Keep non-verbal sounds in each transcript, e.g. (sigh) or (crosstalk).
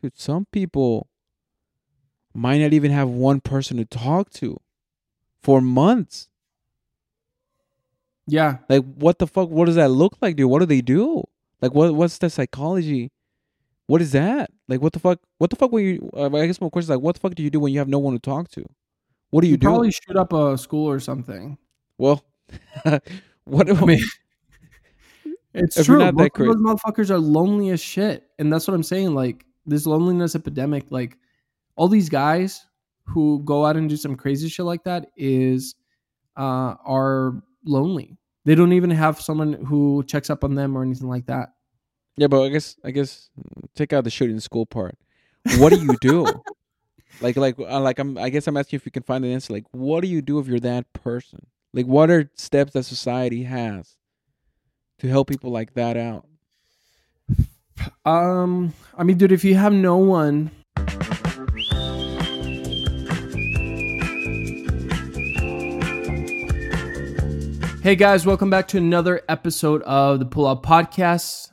dude, some people might not even have one person to talk to for months. Yeah. Like, what the fuck? What does that look like, dude? What do they do? Like, what what's the psychology? What is that? Like, what the fuck? What the fuck? When you, uh, I guess my question is like, what the fuck do you do when you have no one to talk to? What do you, You do? probably shoot up a school or something. well, (laughs) what? I mean, (laughs) it's If true. Most of those motherfuckers are lonely as shit, and that's what I'm saying. Like this loneliness epidemic, like all these guys who go out and do some crazy shit like that is uh, are lonely. They don't even have someone who checks up on them or anything like that. yeah, but I guess I guess take out the shooting school part. What do you do? (laughs) like, like, uh, like I'm. I guess I'm asking if you can find an answer. Like, what do you do if you're that person? Like, what are steps that society has to help people like that out? Um, I mean, dude, if you have no one, Hey guys, welcome back to another episode of the Pull Out Podcast.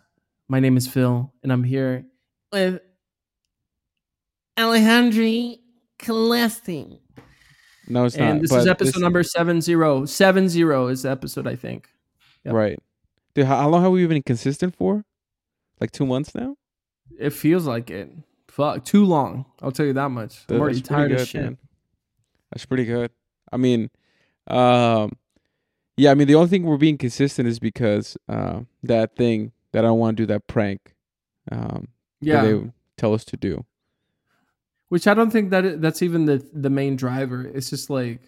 My name is Fil, and I'm here with Alejandro Calesti. No, it's not. And this but is episode number 70. 70 is the episode, I think. Yep. Right. Dude, how, how long have we been consistent for? Like two months now? It feels like it. Fuck, too long. I'll tell you that much. I'm already that's pretty tired of good, shit. man. That's pretty good. I mean, um, yeah. I mean, the only thing we're being consistent is because uh, that thing that I want to do that prank. Um, Yeah. that they tell us to do. Which I don't think that it, that's even the the main driver. It's just like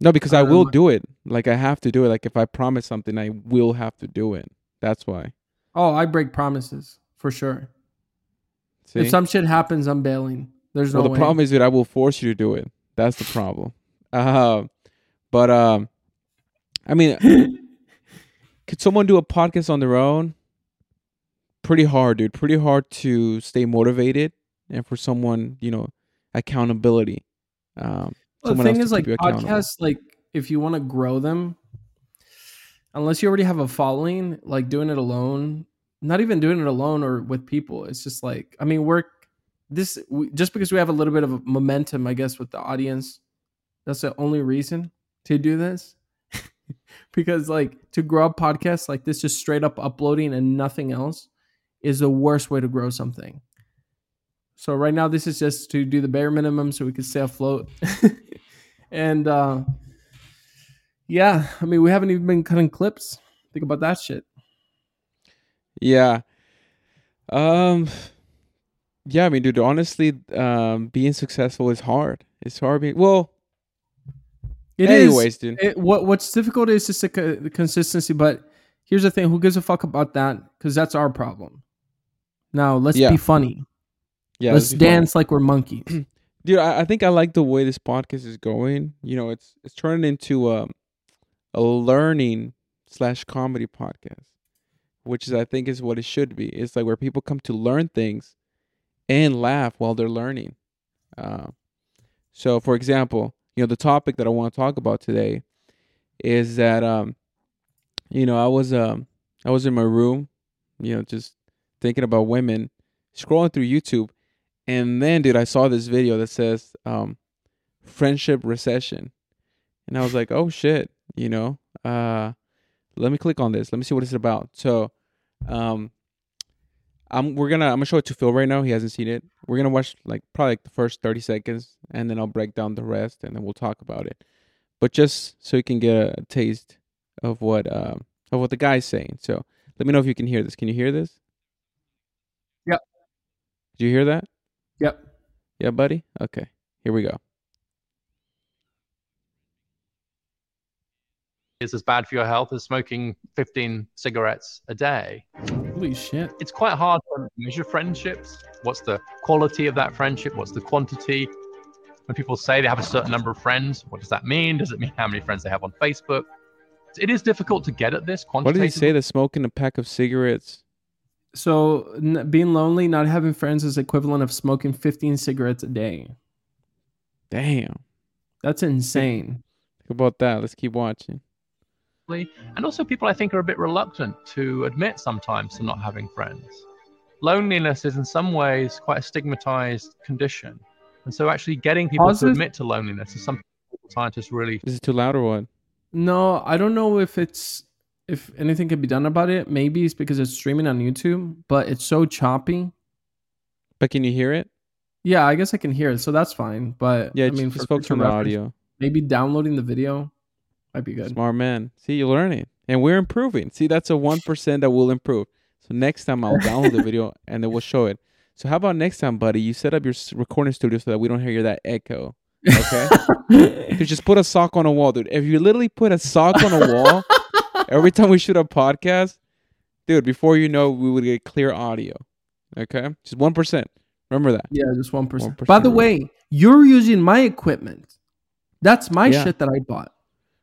No, because I, I will know. do it. Like I have to do it. Like if I promise something, I will have to do it. That's why. Oh, I break promises for sure. See. If some shit happens, I'm bailing. There's no well, the way. problem is that I will force you to do it. That's the problem. Uh, but um, I mean, (laughs) could someone do a podcast on their own? Pretty hard, dude. Pretty hard to stay motivated and for someone, you know, accountability. Um, Well, the thing is, like keep you accountable. podcasts, like if you want to grow them, unless you already have a following, like doing it alone, not even doing it alone or with people, it's just like I mean, we're this we, just because we have a little bit of momentum, I guess, with the audience. That's the only reason to do this. (laughs) because like to grow up podcasts like this, just straight up uploading and nothing else, is the worst way to grow something. So right now, this is just to do the bare minimum so we can stay afloat. (laughs) and uh yeah, I mean, we haven't even been cutting clips. Think about that shit. Yeah. Um yeah, I mean dude, honestly, um being successful is hard. It's hard being well It is. anyways, dude. It, what what's difficult is just the, the consistency. But here's the thing: who gives a fuck about that? Because that's our problem. Now let's Yeah. be funny. yeah, let's let's dance like we're monkeys. (clears throat) Dude, I, I think I like the way this podcast is going. You know, it's it's turning into um a learning slash comedy podcast. Which is I think is what it should be. It's like where people come to learn things and laugh while they're learning. Uh, so for example, you know, the topic that I want to talk about today is that um you know, I was um I was in my room, you know, just thinking about women, scrolling through YouTube, and then dude, I saw this video that says um friendship recession. And I was like, "Oh shit," you know. Uh let me click on this. Let me see what it's about. So, um I'm we're gonna I'm gonna show it to Fil right now. He hasn't seen it. We're gonna watch like probably like the first thirty seconds, and then I'll break down the rest, and then we'll talk about it. But just so you can get a taste of what um of what the guy's saying. So let me know if you can hear this. Can you hear this? Yep. Did you hear that? yep. Yeah, buddy. Okay, here we go. Is as bad for your health as smoking 15 cigarettes a day. Holy shit. It's quite hard to measure friendships. What's the quality of that friendship? What's the quantity? When people say they have a certain number of friends, what does that mean? Does it mean how many friends they have on Facebook? It is difficult to get at this quantity. What did he say? quantitatively. That smoking a pack of cigarettes. So n- being lonely, not having friends, is equivalent of smoking 15 cigarettes a day. Damn. That's insane. Think about that. Let's keep watching. And also, people I think are a bit reluctant to admit sometimes to not having friends. loneliness is in some ways quite a stigmatized condition. And so actually getting people Positive- to admit to loneliness is something scientists really Is it too loud or what? No, I don't know if it's if anything can be done about it. Maybe it's because it's streaming on YouTube, but it's so choppy. But can you hear it? Yeah, I guess I can hear it, so that's fine. But Yeah, I mean, just for focus on the audio. Maybe downloading the video might be good. Smart man. See, you're learning, and we're improving. See, that's a one percent that will improve. So next time I'll download the (laughs) video and then we'll show it. So how about next time, buddy? You set up your recording studio so that we don't hear that echo. Okay. (laughs) you just put a sock on a wall, dude. If you literally put a sock on a wall (laughs) every time we shoot a podcast, dude, before you know, we would get clear audio. Okay, just one percent. Remember that. Yeah, just one percent. 1%. By the way, you're using my equipment. That's my Yeah. shit that I bought.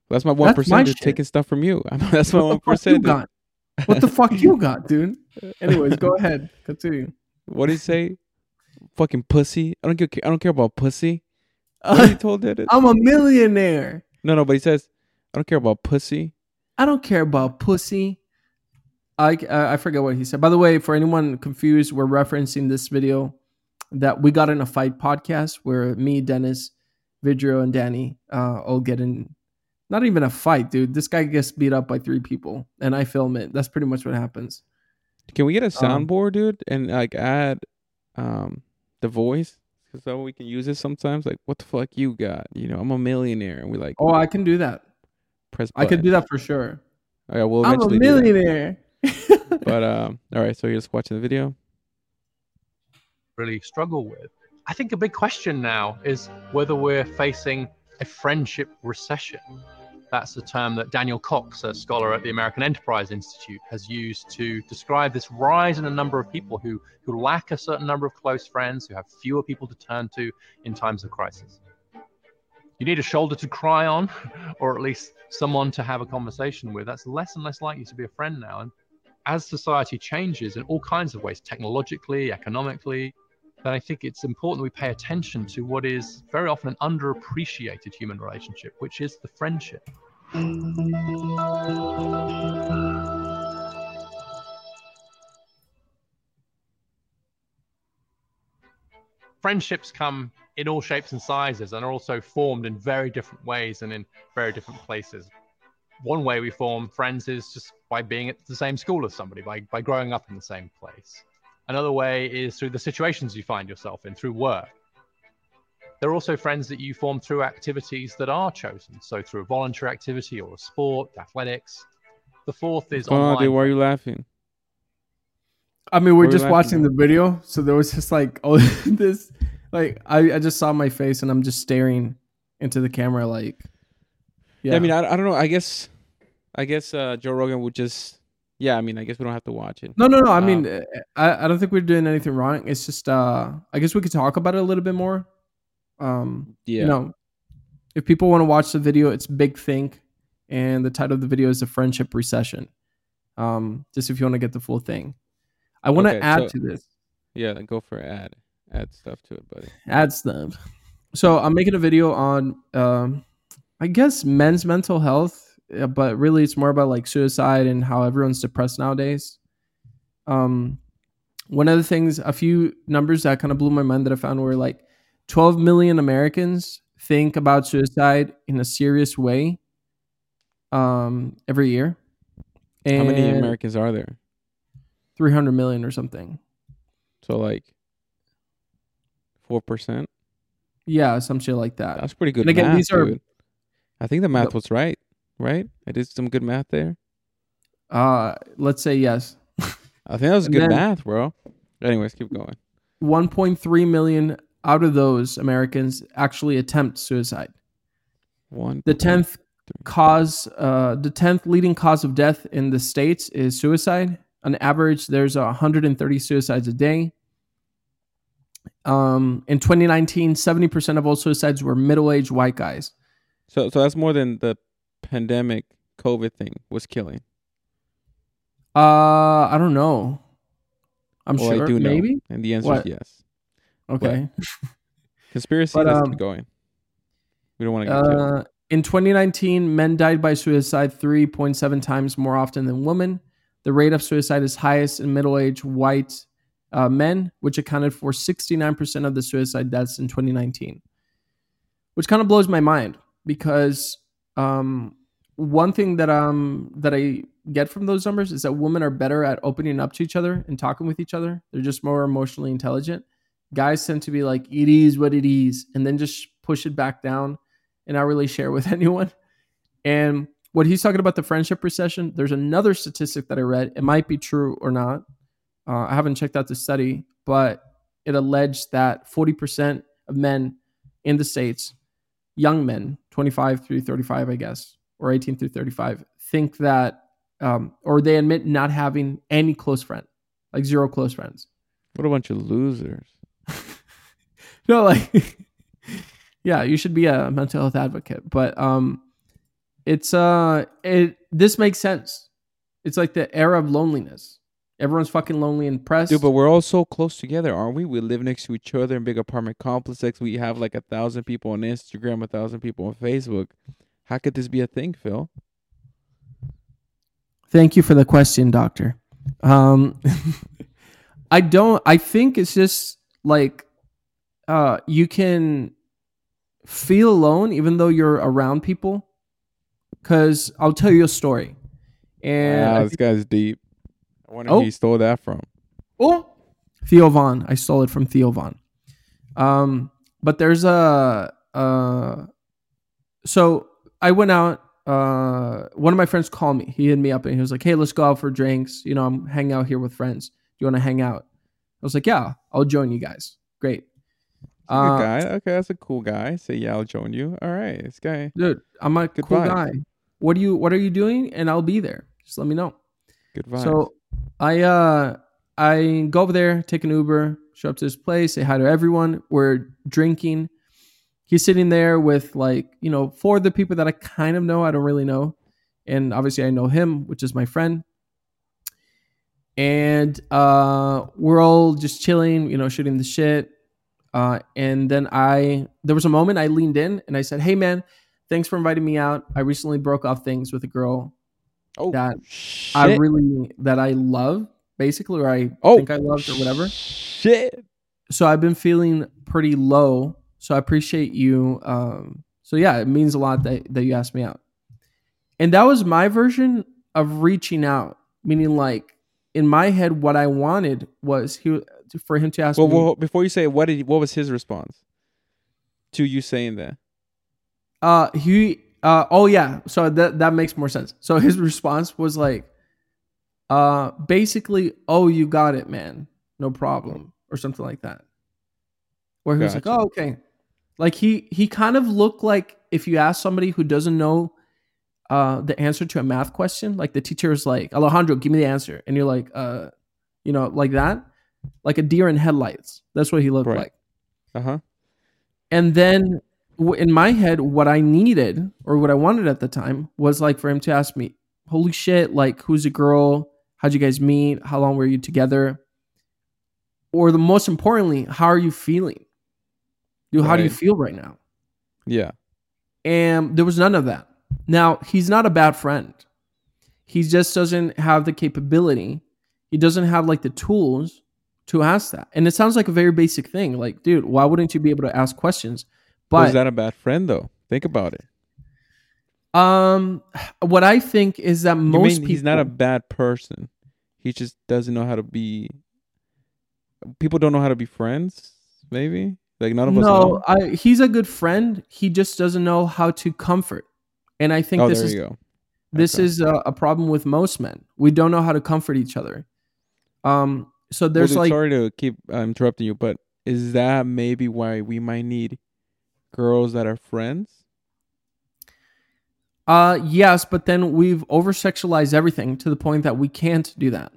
That's my one percent. shit. Taking stuff from you. (laughs) That's my one the fuck you percent. What the fuck you got, dude? (laughs) Anyways, go ahead. Continue. What did he say? Fucking pussy. I don't care. I don't care about pussy. (laughs) What he told that? I'm a millionaire. No, no, but he says, I don't care about pussy. I don't care about pussy. I, I I forget what he said. By the way, for anyone confused, we're referencing this video that we got in a fight podcast where me, Dennis, Vidrio, and Danny uh, all get in. Not even a fight, dude. This guy gets beat up by three people, and I film it. That's pretty much what happens. Can we get a Um, soundboard, dude, and like add um the voice? Because that we can use it sometimes. Like, what the fuck you got? You know, I'm a millionaire, and we like Oh, I can do that. press. I could do that for sure. Yeah, we'll I'm a eventually do that. millionaire. (laughs) But um, all right. So you're just watching the video. really struggle with. I think a big question now is whether we're facing a friendship recession. That's the term that Daniel Cox, a scholar at the American Enterprise Institute, has used to describe this rise in the number of people who, who lack a certain number of close friends, who have fewer people to turn to in times of crisis. You need a shoulder to cry on, (laughs) or at least someone to have a conversation with. That's less and less likely to be a friend now. And as society changes in all kinds of ways, technologically, economically, then I think it's important we pay attention to what is very often an underappreciated human relationship, which is the friendship. Friendships come in all shapes and sizes and are also formed in very different ways and in very different places. One way we form friends is just by being at the same school as somebody, by, by growing up in the same place. Another way is through the situations you find yourself in, through work. There are also friends that you form through activities that are chosen, so through a voluntary activity or a sport, athletics. The fourth is Oh, online. dude, why are you laughing? I mean, we're What were just laughing watching at? the video, so there was just like, (laughs) oh, this, like, I, I just saw my face and I'm just staring into the camera, like, Yeah. I mean, I, I don't know. I guess, I guess uh, Joe Rogan would just. Yeah, I mean, I guess we don't have to watch it. no, no, no. I um, mean, I, I don't think we're doing anything wrong. It's just, uh, I guess we could talk about it a little bit more. Um, Yeah. you know, if people want to watch the video, it's Big Think, and the title of the video is the Friendship Recession. Um, just if you want to get the full thing, I want to Okay, add so- to this. Yeah, go for ad. Add stuff to it, buddy. add stuff. So I'm making a video on, um, I guess, men's mental health, but really it's more about like suicide and how everyone's depressed nowadays. Um, one of the things, a few numbers that kind of blew my mind that I found were like 12 million Americans think about suicide in a serious way um, every year. And How many Americans are there? 300 million or something. So like four percent. Yeah, some shit like that. That's pretty good And again, math, these are- dude. I think the math was right. Right? I did some good math there. Uh, let's say yes. I think that was good then- math, bro. Anyways, keep going. 1.3 million out of those Americans actually attempt suicide. One. The 10th cause, uh, the 10th leading cause of death in the states is suicide. On average, there's 130 suicides a day. Um, in 2019, 70% of all suicides were middle-aged white guys. So so that's more than the pandemic COVID thing was killing. Uh, I don't know. I'm well, sure. I do know. Maybe. And the answer What? is yes. Okay. (laughs) Conspiracy, But, um, going. We don't want to. Uh, in 2019, men died by suicide 3.7 times more often than women. The rate of suicide is highest in middle aged white uh, men, which accounted for 69% of the suicide deaths in 2019. Which kind of blows my mind because um, one thing that um that I get from those numbers is that women are better at opening up to each other and talking with each other. They're just more emotionally intelligent. Guys tend to be like, "It is what it is," and then just push it back down and not really share with (laughs) anyone. And what he's talking about the friendship recession, there's another statistic that I read. It might be true or not. Uh, I haven't checked out the study, but it alleged that 40% of men in the states, young men, 25 through 35, I guess, or 18 through 35, think that, um, or they admit not having any close friend, like zero close friends. What a bunch of losers. (laughs) no, like, (laughs) yeah, you should be a mental health advocate, but um, it's uh, it this makes sense. It's like the era of loneliness. Everyone's fucking lonely and pressed. Dude, but we're all so close together, aren't we? We live next to each other in big apartment complexes. We have like a thousand people on Instagram, a thousand people on Facebook. How could this be a thing, Fil? Thank you for the question, doctor. Um, (laughs) I don't. I think it's just like uh, you can feel alone even though you're around people. Because I'll tell you a story. And wow, I this guy's deep. I wonder Oh. who he stole that from. Oh, Theo Von. I stole it from Theo Von. Um, but there's a uh, so I went out. Uh, one of my friends called me. He hit me up and he was like, "Hey, let's go out for drinks. You know, I'm hanging out here with friends. Do you want to hang out?" I was like, "Yeah, I'll join you guys. Great." Good Uh, guy. Okay, that's a cool guy. Say, yeah, I'll join you. All right, this guy. dude, I'm a Good cool guy. What do you What are you doing? And I'll be there. Just let me know. Good vibes. So I uh I go over there, take an Uber, show up to his place, say hi to everyone. We're drinking. He's sitting there with like, you know, four of the people that I kind of know, I don't really know. And obviously I know him, which is my friend. And uh we're all just chilling, you know, shooting the shit. Uh and then I there was a moment I leaned in and I said, Hey man, thanks for inviting me out. I recently broke off things with a girl oh, that shit. I really that I love, basically, or I oh, think I loved or whatever. Shit. So I've been feeling pretty low. So I appreciate you. Um, so yeah, it means a lot that, that you asked me out. And that was my version of reaching out, meaning like in my head, what I wanted was he for him to ask Well, me. well, before you say what did what was his response to you saying that? Uh, he. Uh, oh yeah. So that that makes more sense. So his response was like, uh, basically, oh, you got it, man. No problem, or something like that. Where he was like, oh, okay. Like he he kind of looked like if you ask somebody who doesn't know uh the answer to a math question, like the teacher is like, Alejandro, give me the answer, and you're like, uh, you know, like that, like a deer in headlights. That's what he looked Right. like. Uh huh. And then in my head, what I needed or what I wanted at the time was like for him to ask me, "Holy shit! Like, who's the girl? How'd you guys meet? How long were you together?" Or the most importantly, how are you feeling? Dude, how do you feel right now? Yeah. And there was none of that. Now he's not a bad friend. He just doesn't have the capability. He doesn't have like the tools to ask that. And it sounds like a very basic thing. Like, dude, why wouldn't you be able to ask questions? But is that a bad friend though? Think about it. Um, what I think is that most people he's not a bad person. He just doesn't know how to be. People don't know how to be friends. Maybe like none of us no. I, he's a good friend. He just doesn't know how to comfort, and I think Oh, this is this Okay. is a, a problem with most men. We don't know how to comfort each other. Um, so Well, there's dude, like sorry to keep uh, interrupting you, but is that maybe why we might need girls that are friends? uh yes, but then we've over sexualized everything to the point that we can't do that.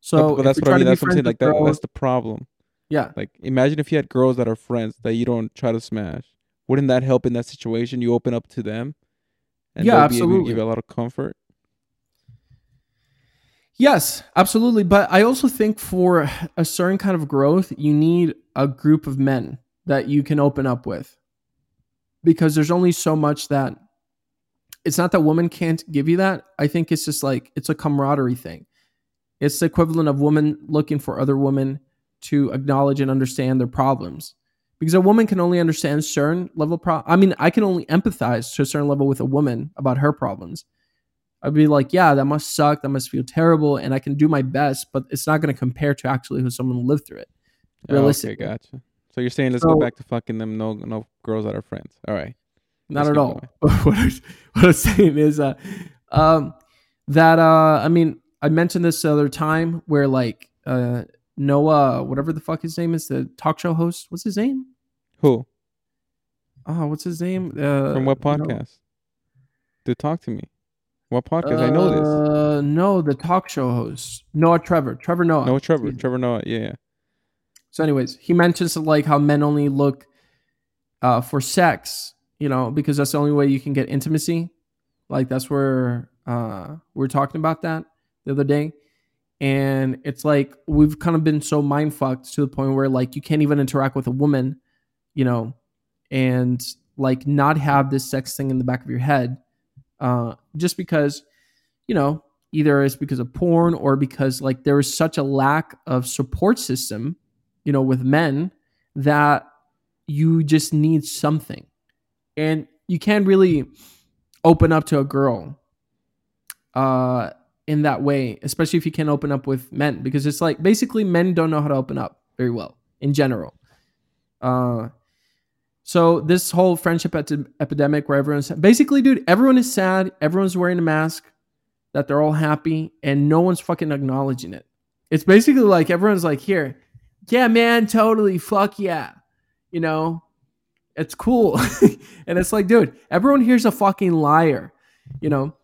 So that's what I mean. That's what I'm saying. Like that, girls- that's the problem. yeah, Like imagine if you had girls that are friends that you don't try to smash. Wouldn't that help in that situation? You open up to them, and Yeah, they'll be able to absolutely. give you a lot of comfort. Yes, absolutely. But I also think for a certain kind of growth, you need a group of men that you can open up with. Because there's only so much that it's not that women can't give you that. I think it's just like it's a camaraderie thing. It's the equivalent of women looking for other women to acknowledge and understand their problems because a woman can only understand certain level pro I mean, I can only empathize to a certain level with a woman about her problems. I'd be like, yeah, that must suck, that must feel terrible, and I can do my best, but it's not going to compare to actually who someone lived through it. Oh, okay, Realistically, gotcha. So you're saying let's So- go back to fucking them no no girls that are friends. All right. not Let's at all. (laughs) what, I, what I'm saying is, uh, um, that uh, I mean, I mentioned this other time where like uh, Noah, whatever the fuck his name is, the talk show host. What's his name? Who? Oh, what's his name? Uh, From what podcast? To talk to me. What podcast? I know this. Uh, no, the talk show host Noah Trevor. Trevor Noah. No, Trevor. Trevor Noah. Yeah, yeah. So, anyways, he mentions like how men only look uh, for sex, you know, because that's the only way you can get intimacy. Like that's where uh, we are talking about that the other day, and it's like we've kind of been so mind fucked to the point where like you can't even interact with a woman, you know, and like not have this sex thing in the back of your head, uh, just because, you know, either it's because of porn or because like there is such a lack of support system you know, with men that you just need something. And you can't really open up to a girl uh in that way, especially if you can't open up with men because it's like basically men don't know how to open up very well in general. Uh so this whole friendship ep- epidemic where everyone's basically dude, everyone is sad, everyone's wearing a mask, that they're all happy and no one's fucking acknowledging it. It's basically like everyone's like, here, yeah, man, totally, fuck yeah. You know, it's cool. (laughs) and it's like, dude, everyone here's a fucking liar, you know?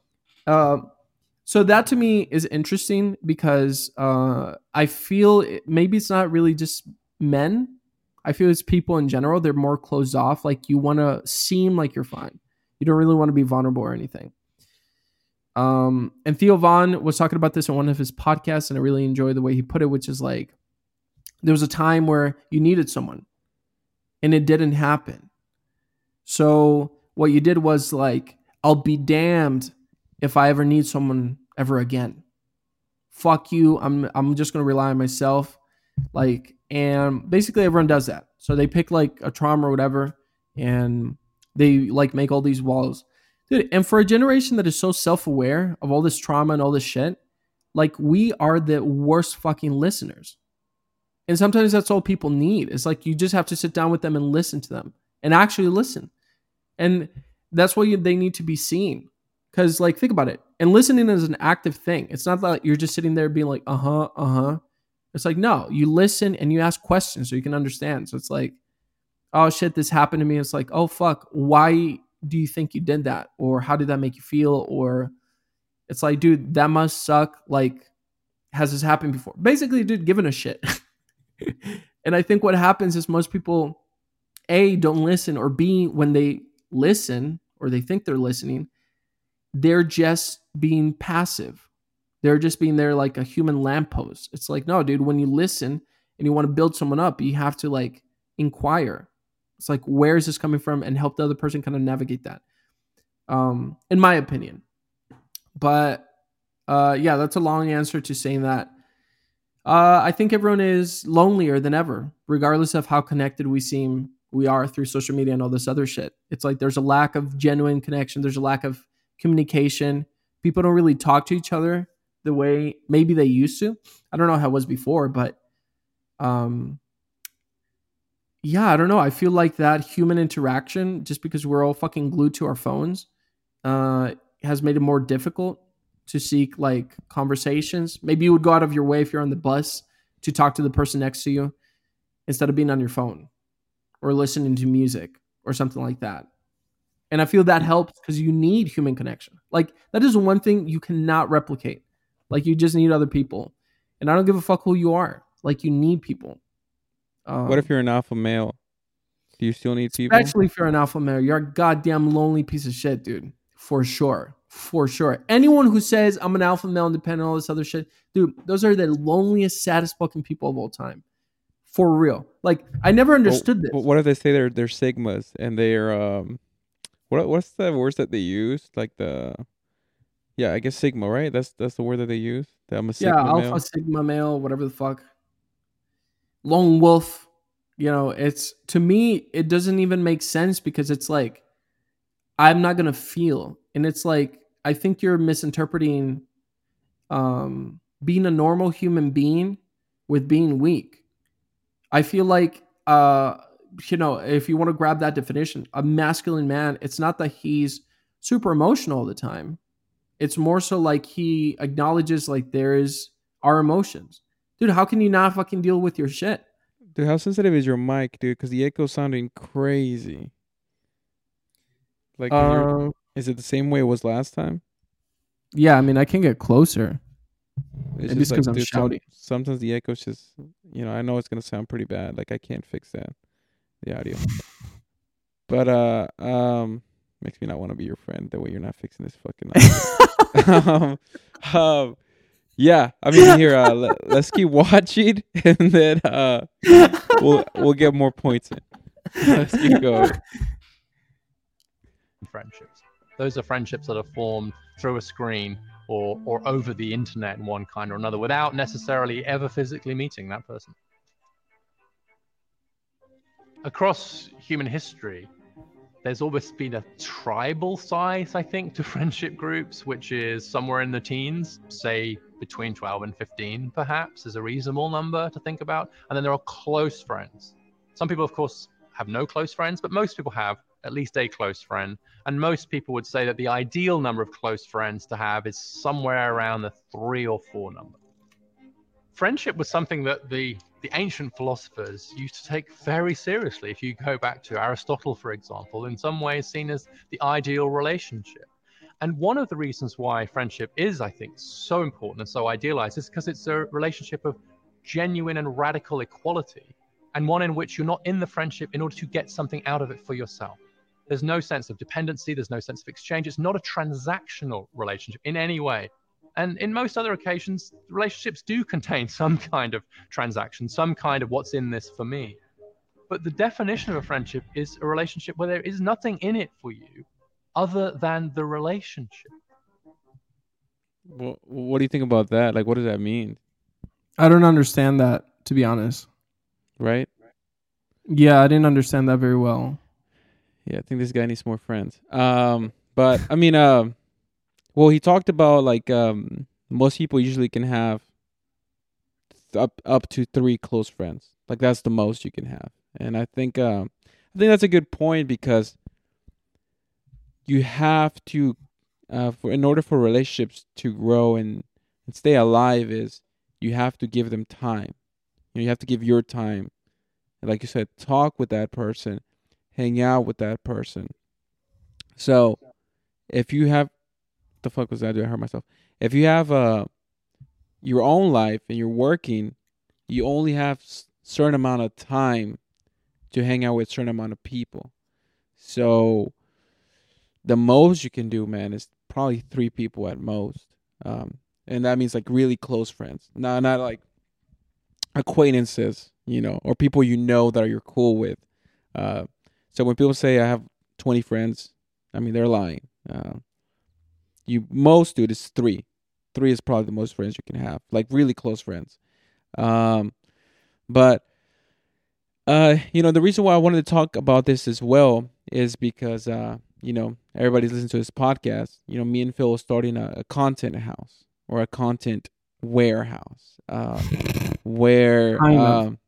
Uh, so that to me is interesting because uh, I feel it, maybe it's not really just men. I feel it's people in general. They're more closed off. Like you want to seem like you're fine. You don't really want to be vulnerable or anything. Um, and Theo Von was talking about this in one of his podcasts, and I really enjoyed the way he put it, which is like, there was a time where you needed someone and it didn't happen. So what you did was like, I'll be damned if I ever need someone ever again. Fuck you. I'm I'm just gonna rely on myself. Like, and basically everyone does that. So they pick like a trauma or whatever, and they like make all these walls. Dude, and for a generation that is so self-aware of all this trauma and all this shit, like we are the worst fucking listeners. And sometimes that's all people need. It's like you just have to sit down with them and listen to them and actually listen. And that's why you, they need to be seen. Because, like, think about it. And listening is an active thing. It's not like you're just sitting there being like, uh huh, uh huh. It's like, no, you listen and you ask questions so you can understand. So it's like, oh shit, this happened to me. It's like, oh fuck, why do you think you did that? Or how did that make you feel? Or it's like, dude, that must suck. Like, has this happened before? Basically, dude, giving a shit. (laughs) (laughs) and I think what happens is most people, A, don't listen, or B, when they listen or they think they're listening, they're just being passive. They're just being there like a human lamppost. It's like, no, dude, when you listen and you want to build someone up, you have to like inquire. It's like, where is this coming from? And help the other person kind of navigate that. Um, in my opinion. But uh yeah, that's a long answer to saying that uh, I think everyone is lonelier than ever, regardless of how connected we seem we are through social media and all this other shit. It's like there's a lack of genuine connection. There's a lack of communication. People don't really talk to each other the way maybe they used to. I don't know how it was before, but um, yeah, I don't know. I feel like that human interaction, just because we're all fucking glued to our phones, uh, has made it more difficult to seek like conversations. Maybe you would go out of your way if you're on the bus to talk to the person next to you instead of being on your phone or listening to music or something like that. And I feel that helps because you need human connection. Like that is one thing you cannot replicate. Like you just need other people. And I don't give a fuck who you are. Like you need people. Um, What if you're an alpha male? Do you still need people? Especially if you're an alpha male, you're a goddamn lonely piece of shit, dude. For sure. For sure. Anyone who says I'm an alpha male independent, all this other shit, dude, those are the loneliest, saddest fucking people of all time. For real. Like I never understood this. But what if they say they're they're sigmas and they're um, what what's the words that they use? Like the, yeah, I guess sigma, right? That's that's the word that they use. That I'm a yeah, alpha male. sigma male, whatever the fuck. lone wolf. You know, it's to me, it doesn't even make sense because it's like I'm not gonna feel, and it's like I think you're misinterpreting um, being a normal human being with being weak. I feel like uh, you know, if you want to grab that definition, a masculine man, it's not that he's super emotional all the time. It's more so like he acknowledges like there is our emotions. Dude, how can you not fucking deal with your shit? Dude, how sensitive is your mic, dude? Because the echo's sounding crazy. Like, Uh, is it the same way it was last time? yeah, I mean, I can get closer. It's Maybe just 'cause I'm dude, some- shouting. sometimes the echo's just, you know, I know it's gonna sound pretty bad. Like I can't fix that, the audio. (laughs) But uh, um, makes me not want to be your friend. That way you're not fixing this fucking. (laughs) (laughs) um, um, yeah. I mean, here, uh, let, let's keep watching, and then uh, we'll we'll get more points in. Let's keep going. Friendships. Those are friendships that are formed through a screen or or over the internet in one kind or another without necessarily ever physically meeting that person. Across human history, there's always been a tribal size, I think, to (laughs) friendship groups, which is somewhere in the teens, say between 12 and 15, perhaps, is a reasonable number to think about. And then there are close friends. Some people, of course, have no close friends, but most people have at least a close friend. And most people would say that the ideal number of close friends to have is somewhere around the three or four number. Friendship was something that the, the ancient philosophers used to take very seriously. If you go back to Aristotle, for example, in some ways seen as the ideal relationship. And one of the reasons why friendship is, I think, so important and so idealized is because it's a relationship of genuine and radical equality, and one in which you're not in the friendship in order to get something out of it for yourself. There's no sense of dependency, there's no sense of exchange. It's not a transactional relationship in any way. And in most other occasions, relationships do contain (laughs) some kind of transaction, some kind of what's in this for me. But the definition of a friendship is a relationship where there is nothing in it for you other than the relationship. Well, what do you think about that? Like, what does that mean? I don't understand that, to be honest. Right? Yeah, I didn't understand that very well. Yeah, I think this guy needs more friends. Um, but I mean, um, well, he talked about like um, most people usually can have th- up up to three close friends. Like that's the most you can have, and I think um, I think that's a good point because you have to, uh, for in order for relationships to grow and, and stay alive, is you have to give them time. You, know, you have to give your time, and like you said, talk with that person hang out with that person. So, if you have, the fuck was that? Do I hurt myself? If you have uh, your own life and you're working, you only have certain amount of time to hang out with certain amount of people. So, the most you can do, man, is probably three people at most, um, and that means like really close friends, not not like acquaintances, you know, or people you know that you're cool with. Uh, so when people say I have 20 friends, I mean they're lying. Uh, you most dude is three. Three is probably the most friends you can have, like really close friends. Um, but uh, you know the reason why I wanted to talk about this as well is because uh, you know everybody's listening to this podcast. You know, me and Fil are starting a, a content house or a content warehouse, uh, (laughs) where um,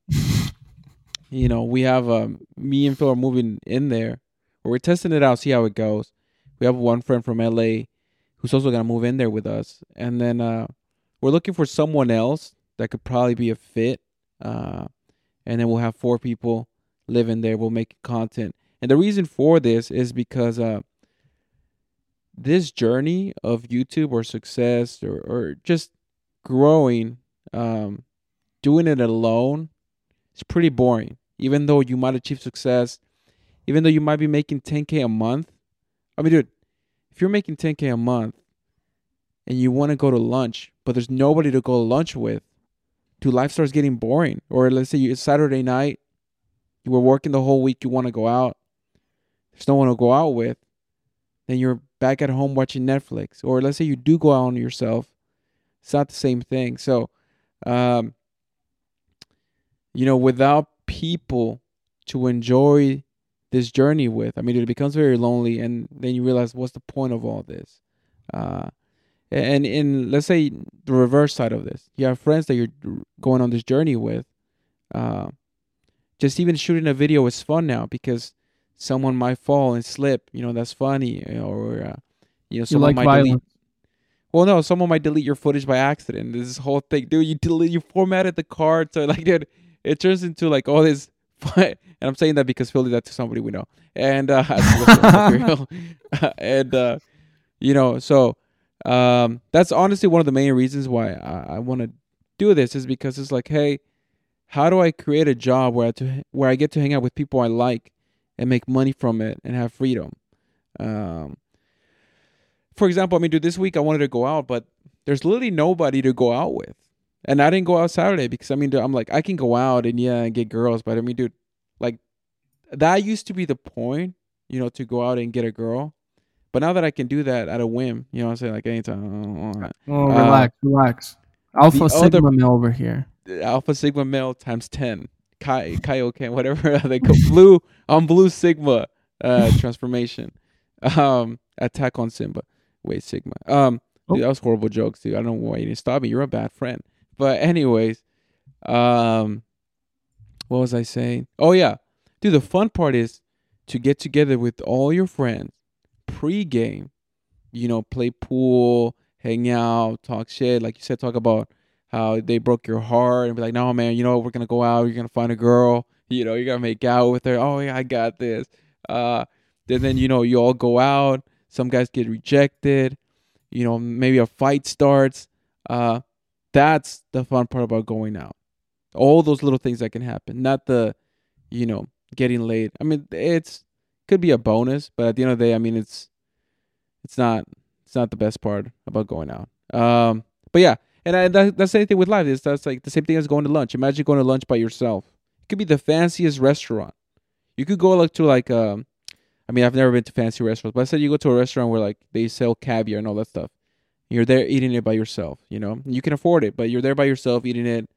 you know we have um, me and Fil are moving in there. We're testing it out, see how it goes. We have one friend from LA who's also gonna move in there with us, and then uh, we're looking for someone else that could probably be a fit. Uh, and then we'll have four people living there. We'll make content, and the reason for this is because uh, this journey of YouTube or success or or just growing, um, doing it alone, it's pretty boring. Even though you might achieve success, even though you might be making 10k a month. I mean, dude, if you're making 10k a month and you want to go to lunch, but there's nobody to go to lunch with, dude, life starts getting boring. Or let's say you, it's Saturday night, you were working the whole week, you want to go out, there's no one to go out with, then you're back at home watching Netflix. Or let's say you do go out on yourself, it's not the same thing. So, um, you know, without people to enjoy this journey with. I mean, it becomes very lonely, and then you realize what's the point of all this. Uh, and in let's say the reverse side of this, you have friends that you're going on this journey with. Uh, just even shooting a video is fun now because someone might fall and slip. You know, that's funny, or uh, you know, You someone like might violence. delete. Well, no, someone might delete your footage by accident. This whole thing, dude. You delete, you formatted the card, so like, dude, it turns into like all this. (laughs) Fun. And I'm saying that because Fil did that to somebody we know, and uh, (laughs) (laughs) and uh, you know, so um, that's honestly one of the main reasons why I, I want to do this is because it's like, hey, how do I create a job where I to where I get to hang out with people I like and make money from it and have freedom? Um, for example, I mean, dude, this week I wanted to go out, but there's literally nobody to go out with. And I didn't go out Saturday because I mean, dude, I'm like, I can go out and yeah, and get girls, but I mean, dude, like that used to be the point, you know, to go out and get a girl. But now that I can do that at a whim, you know what I'm saying? Like anytime. Oh, Uh, relax, relax. Alpha the Sigma other- male over here. Alpha Sigma male times 10. Kai, Kaioken, whatever (laughs) they go. Blue, on Blue Sigma uh, (laughs) transformation. Um, attack on Simba. Wait, Sigma. Um, dude, Oh. that was horrible jokes, dude. I don't know why you didn't stop me. You're a bad friend. But anyways, um, what was I saying? Oh yeah, dude. The fun part is to get together with all your friends pre-game. You know, play pool, hang out, talk shit. Like you said, talk about how they broke your heart and be like, no, man, you know, we're gonna go out. You're gonna find a girl. You know, you're gonna make out with her. Oh yeah, I got this. Uh, then then you know you all go out. Some guys get rejected. You know, maybe a fight starts. Uh, that's the fun part about going out. All those little things that can happen, not the, you know, getting laid. I mean, it's could be a bonus, but at the end of the day, I mean, it's it's not it's not the best part about going out. Um, but yeah, and I, that, that's the same thing with life. Is that's like the same thing as going to lunch. Imagine going to lunch by yourself. It could be the fanciest restaurant. You could go like to like um, I mean, I've never been to fancy restaurants, but I said you go to a restaurant where like they sell caviar and all that stuff. You're there eating it by yourself. You know, you can afford it, but you're there by yourself eating it,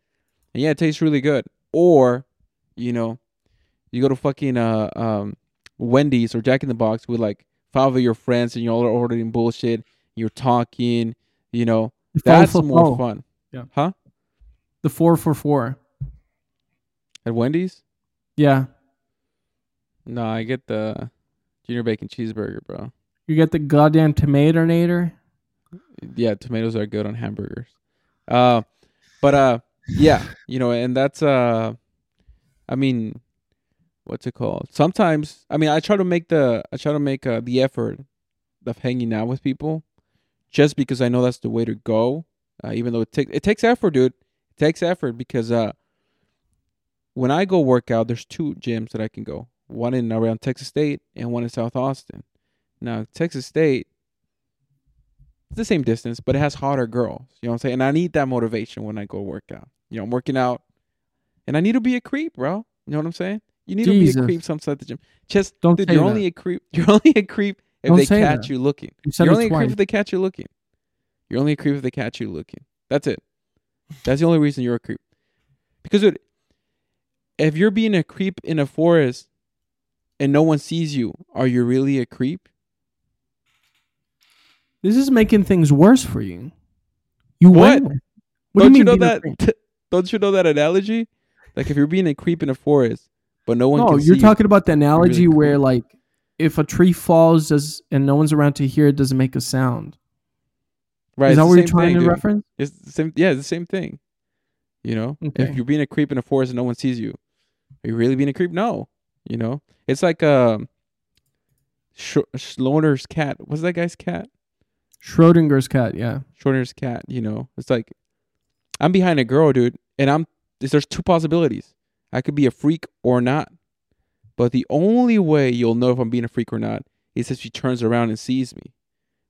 and yeah, it tastes really good. Or, you know, you go to fucking uh um Wendy's or Jack in the Box with like five of your friends, and you all are ordering bullshit. You're talking. You know, The four that's for more four. fun. Yeah. Huh? The four for four. At Wendy's? Yeah. No, I get the junior bacon cheeseburger, bro. You get the goddamn tomato nader. Yeah, tomatoes are good on hamburgers. Uh, but uh, yeah, you know, and that's uh, I mean, what's it called? Sometimes, I mean, I try to make the I try to make uh, the effort of hanging out with people, just because I know that's the way to go. Uh, even though it takes it takes effort, dude. It takes effort because uh, when I go work out, there's two gyms that I can go. One in around Texas State and one in South Austin. Now, Texas State it's the same distance, but it has hotter girls. You know what I'm saying? And I need that motivation when I go work out. You know, I'm working out, and I need to be a creep, bro. You know what I'm saying? You need to be a creep sometimes at the gym. Just Don't dude, you're that. only a creep. (laughs) You're only a creep if Don't they catch that. you looking. You you're it only a creep if they catch you looking. You're only a creep if they catch you looking. That's it. That's the only reason you're a creep. Because dude, if you're being a creep in a forest and no one sees you, are you really a creep? This is making things worse for you. You What? What don't do you you know mean? being a that? creep? don't you know that analogy? Like if you're being a creep in a forest, but no one No, you're talking about the analogy really where like if a tree falls does and no one's around to hear it doesn't make a sound. Right? is that what you're trying thing, to dude. reference? It's the same. Yeah, it's the same thing. You know, Okay. if you're being a creep in a forest and no one sees you, are you really being a creep? No. You know, it's like um, Sch- Schloner's cat. What's that guy's cat? Schrodinger's cat, yeah. Schrodinger's cat. You know, it's like I'm behind a girl, dude, and I'm there's two possibilities. I could be a freak or not. But the only way you'll know if I'm being a freak or not is if she turns around and sees me,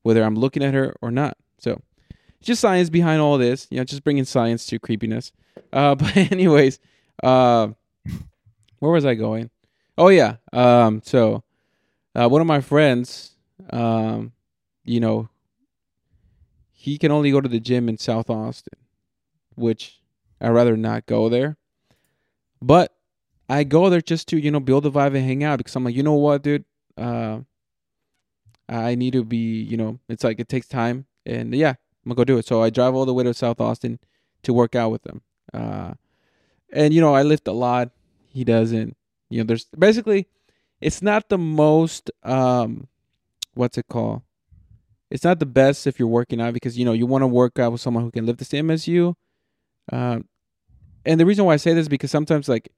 whether I'm looking at her or not. So, just science behind all this. You know, just bringing science to creepiness. Uh, (laughs) but anyways, uh, where was I going? Oh yeah. Um, so, uh, one of my friends, um, you know, he can only go to the gym in South Austin, which I'd rather not go there. But I go there just to you know build the vibe and hang out because I'm like, you know what, dude, uh, I need to be, you know, it's like it takes time, and yeah, I'm gonna go do it. So I drive all the way to South Austin to work out with them. Uh, and you know, I lift a lot. He doesn't. You know, there's basically, it's not the most um, what's it called? It's not the best if you're working out because you know you want to work out with someone who can lift the same as you. Um, and the reason why I say this is because sometimes like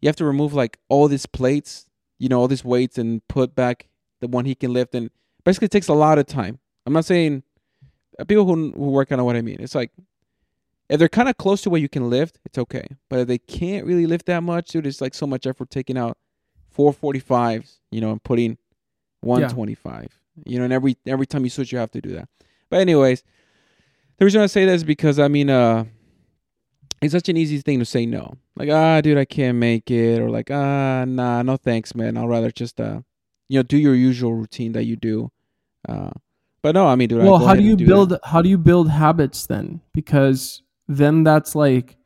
you have to remove like all these plates, you know, all these weights and put back the one he can lift, and basically it takes a lot of time. I'm not saying uh, people who who work out know what I mean. It's like if they're kind of close to what you can lift, it's okay. But if they can't really lift that much, dude, it's like so much effort taking out 445s, you know, and putting 125. You know, and every every time you switch, you have to do that. But anyways, the reason I say that is because I mean, uh, it's such an easy thing to say no. Like, ah, dude, I can't make it, or like, ah, nah, no thanks, man. I'll rather just, uh, you know, do your usual routine that you do. Uh, but no, I mean, dude. I well, how do you do build? that. How do you build habits then? Because then that's like,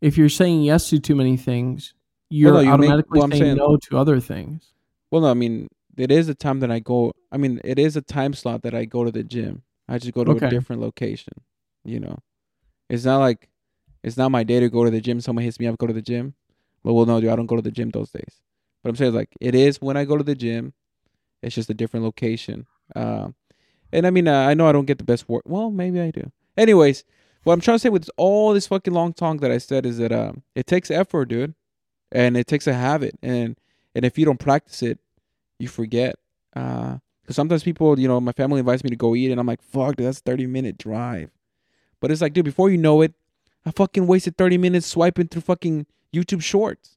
if you're saying yes to too many things, you're no, you make- automatically well, I'm saying saying- no to other things. Well, no, I mean, it is a time that I go. I mean, it is a time slot that I go to the gym. I just go to Okay. a different location. You know, it's not like it's not my day to go to the gym. Someone hits me up, go to the gym. Well, well, no, dude, I don't go to the gym those days. But I'm saying like it is when I go to the gym. It's just a different location. Um, and I mean, uh, I know I don't get the best work. Well, maybe I do. Anyways, what I'm trying to say with all this fucking long talk that I said is that um, it takes effort, dude, and it takes a habit, and and if you don't practice it, you forget. Uh, because sometimes people, you know, my family invites me to go eat, and I'm like, fuck, dude, that's a 30 minute drive. But it's like, dude, before you know it, I fucking wasted 30 minutes swiping through fucking YouTube Shorts.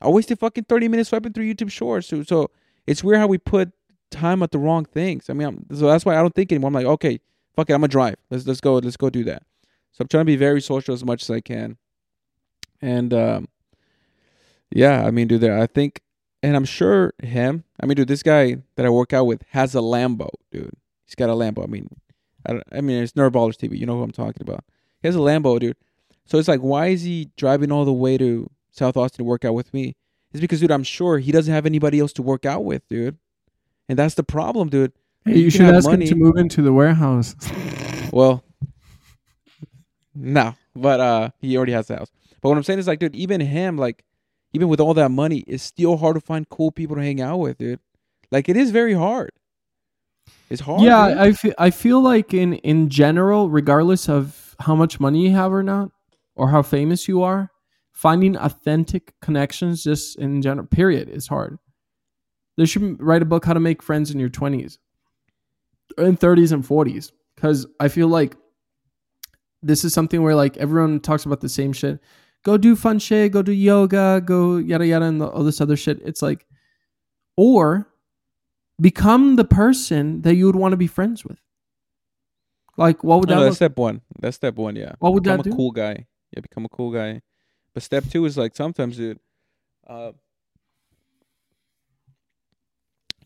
I wasted fucking 30 minutes swiping through YouTube Shorts. So, so it's weird how we put time at the wrong things. I mean, I'm, so that's why I don't think anymore. I'm like, okay, fuck it, I'm gonna drive. Let's let's go, let's go do that. So I'm trying to be very social as much as I can. And um, yeah, I mean, dude, I think, and I'm sure him. I mean, dude, this guy that I work out with has a Lambo, dude. He's got a Lambo. I mean, I, don't, I mean, it's Nerdballers TV. You know who I'm talking about. He has a Lambo, dude. So it's like, why is he driving all the way to South Austin to work out with me? It's because, dude, I'm sure he doesn't have anybody else to work out with, dude. And that's the problem, dude. Hey, You you, should ask money. him to move into the warehouse. (laughs) Well, no, but uh, he already has the house. But what I'm saying is, like, dude, even him, like, even with all that money, it's still hard to find cool people to hang out with, dude. Like, it is very hard. It's hard. yeah, dude. I feel I feel like in in general, regardless of how much money you have or not, or how famous you are, finding authentic connections just in general, period, is hard. They should write a book how to make friends in your twenties, in thirties and forties, because I feel like this is something where like everyone talks about the same shit. Go do fun shit. Go do yoga. Go yada yada and all this other shit. It's like, or become the person that you would want to be friends with. Like, what would No, that that's look? step one. That's step one. Yeah. What would become that a cool guy. Yeah, become a cool guy. But step two is like sometimes, dude. Uh,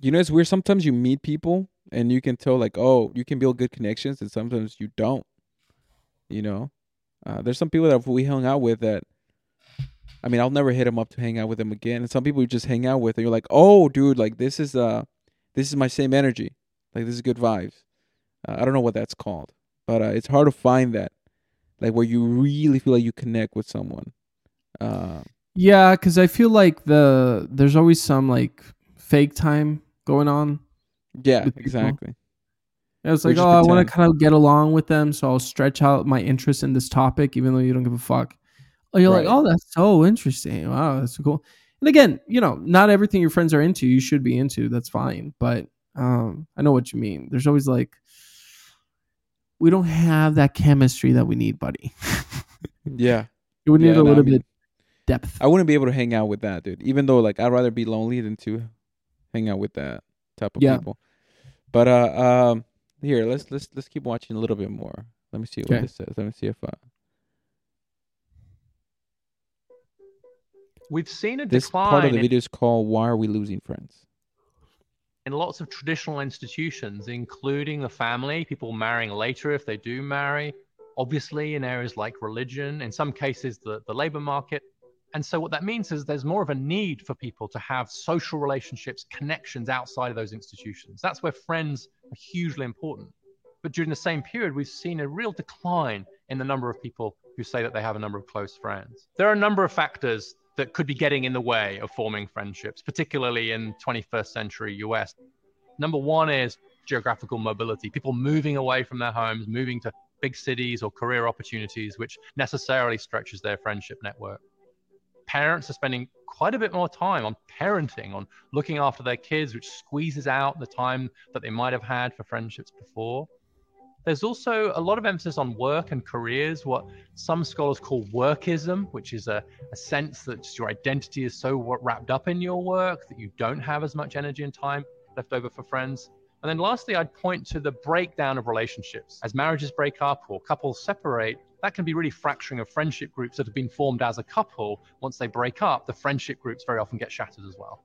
you know, it's weird. Sometimes you meet people and you can tell, like, oh, you can build good connections, and sometimes you don't. You know, uh, there's some people that we hung out with that. I mean, I'll never hit them up to hang out with them again. And some people you just hang out with, and you're like, oh, dude, like this is uh, this is my same energy. Like this is good vibes. Uh, I don't know what that's called, but uh, it's hard to find that, like where you really feel like you connect with someone. Uh, Yeah, because I feel like the there's always some like fake time going on. yeah, exactly. It's Or like, oh, I want to kind of get along with them, so I'll stretch out my interest in this topic, even though you don't give a fuck. Oh, you're Right. like, oh, that's so interesting. Wow, that's so cool. And again, you know, not everything your friends are into, you should be into. That's fine. But um, I know what you mean. There's always like, we don't have that chemistry that we need, buddy. (laughs) Yeah, we need Yeah, a no, I little mean, bit depth. I wouldn't be able to hang out with that, dude. Even though, like, I'd rather be lonely than to hang out with that type of Yeah. people. But uh, um, here, let's let's let's keep watching a little bit more. Let me see what Okay. this says. Let me see if uh, We've seen a this decline part of the in, video is called "Why Are We Losing Friends." in lots of traditional institutions, including the family, people marrying later if they do marry. Obviously, in areas like religion, in some cases, the, the labor market. And so what that means is there's more of a need for people to have social relationships, connections outside of those institutions. That's where friends are hugely important. But during the same period, we've seen a real decline in the number of people who say that they have a number of close friends. There are a number of factors that could be getting in the way of forming friendships, particularly in 21st century US. Number one is geographical mobility, people moving away from their homes, moving to big cities or career opportunities, which necessarily stretches their friendship network. Parents are spending quite a bit more time on parenting, on looking after their kids, which squeezes out the time that they might have had for friendships before. There's also a lot of emphasis on work and careers, what some scholars call workism, which is a, a sense that your identity is so wrapped up in your work that you don't have as much energy and time left over for friends. And then lastly, I'd point to the breakdown of relationships. As marriages break up or couples separate, that can be really fracturing of friendship groups that have been formed as a couple. Once they break up, the friendship groups very often get shattered as well.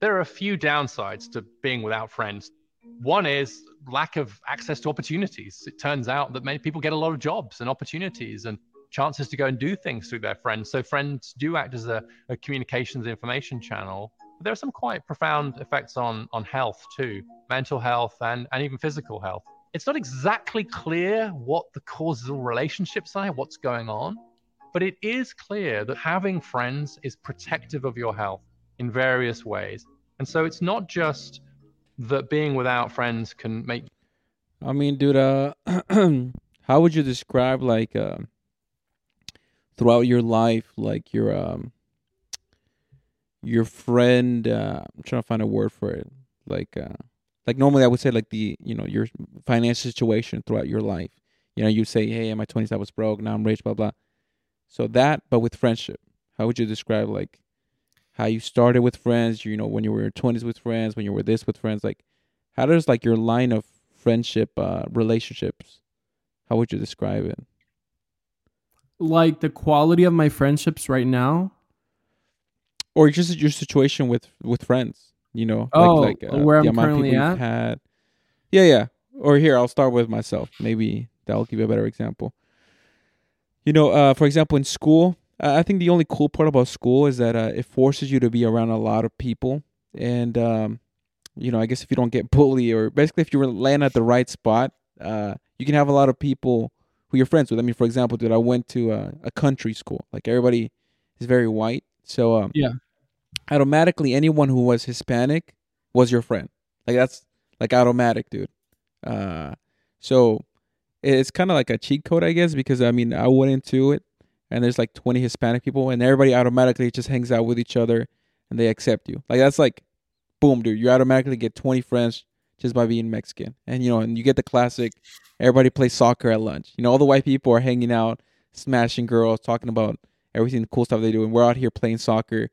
There are a few downsides to being without friends. One is lack of access to opportunities. It turns out that many people get a lot of jobs and opportunities and chances to go and do things through their friends. So friends do act as a, a communications information channel. But there are some quite profound effects on, on health too, mental health and, and even physical health. It's not exactly clear what the causal relationships are, what's going on, but it is clear that having friends is protective of your health in various ways. And so it's not just that being without friends can make. I mean, dude, uh, (clears throat) how would you describe like uh, throughout your life, like your um, your friend? Uh, I'm trying to find a word for it. Like, uh, like normally I would say like the you know your financial situation throughout your life. You know, you say, "Hey, in my 20s I was broke. Now I'm rich." Blah blah. So that, but with friendship, how would you describe like how you started with friends, you know, when you were in your twenties with friends, when you were this with friends, like how does like your line of friendship uh relationships how would you describe it? Like the quality of my friendships right now? Or just your situation with with friends, you know, oh, like, like uh, where I'm currently at. Had. Yeah, yeah. Or here, I'll start with myself. Maybe that'll give you a better example. You know, uh, for example, in school, I think the only cool part about school is that uh, it forces you to be around a lot of people, and um, you know, I guess if you don't get (laughs) bullied or basically if you land at the right spot, uh, you can have a lot of people who you're friends with. I mean, for example, dude, I went to a, a country school. Like everybody is very white, so um, yeah, automatically anyone who was Hispanic was your friend. Like that's like automatic, dude. Uh, so it's kind of like a cheat code, I guess, because I mean, I went into it and there's like 20 Hispanic people and everybody automatically just hangs out with each other and they accept you. Like that's like boom, dude, you automatically get 20 friends just by being Mexican. And you know, and you get the classic everybody plays soccer at lunch. You know, all the white people are hanging out, smashing girls, talking about everything the cool stuff they do and we're out here playing soccer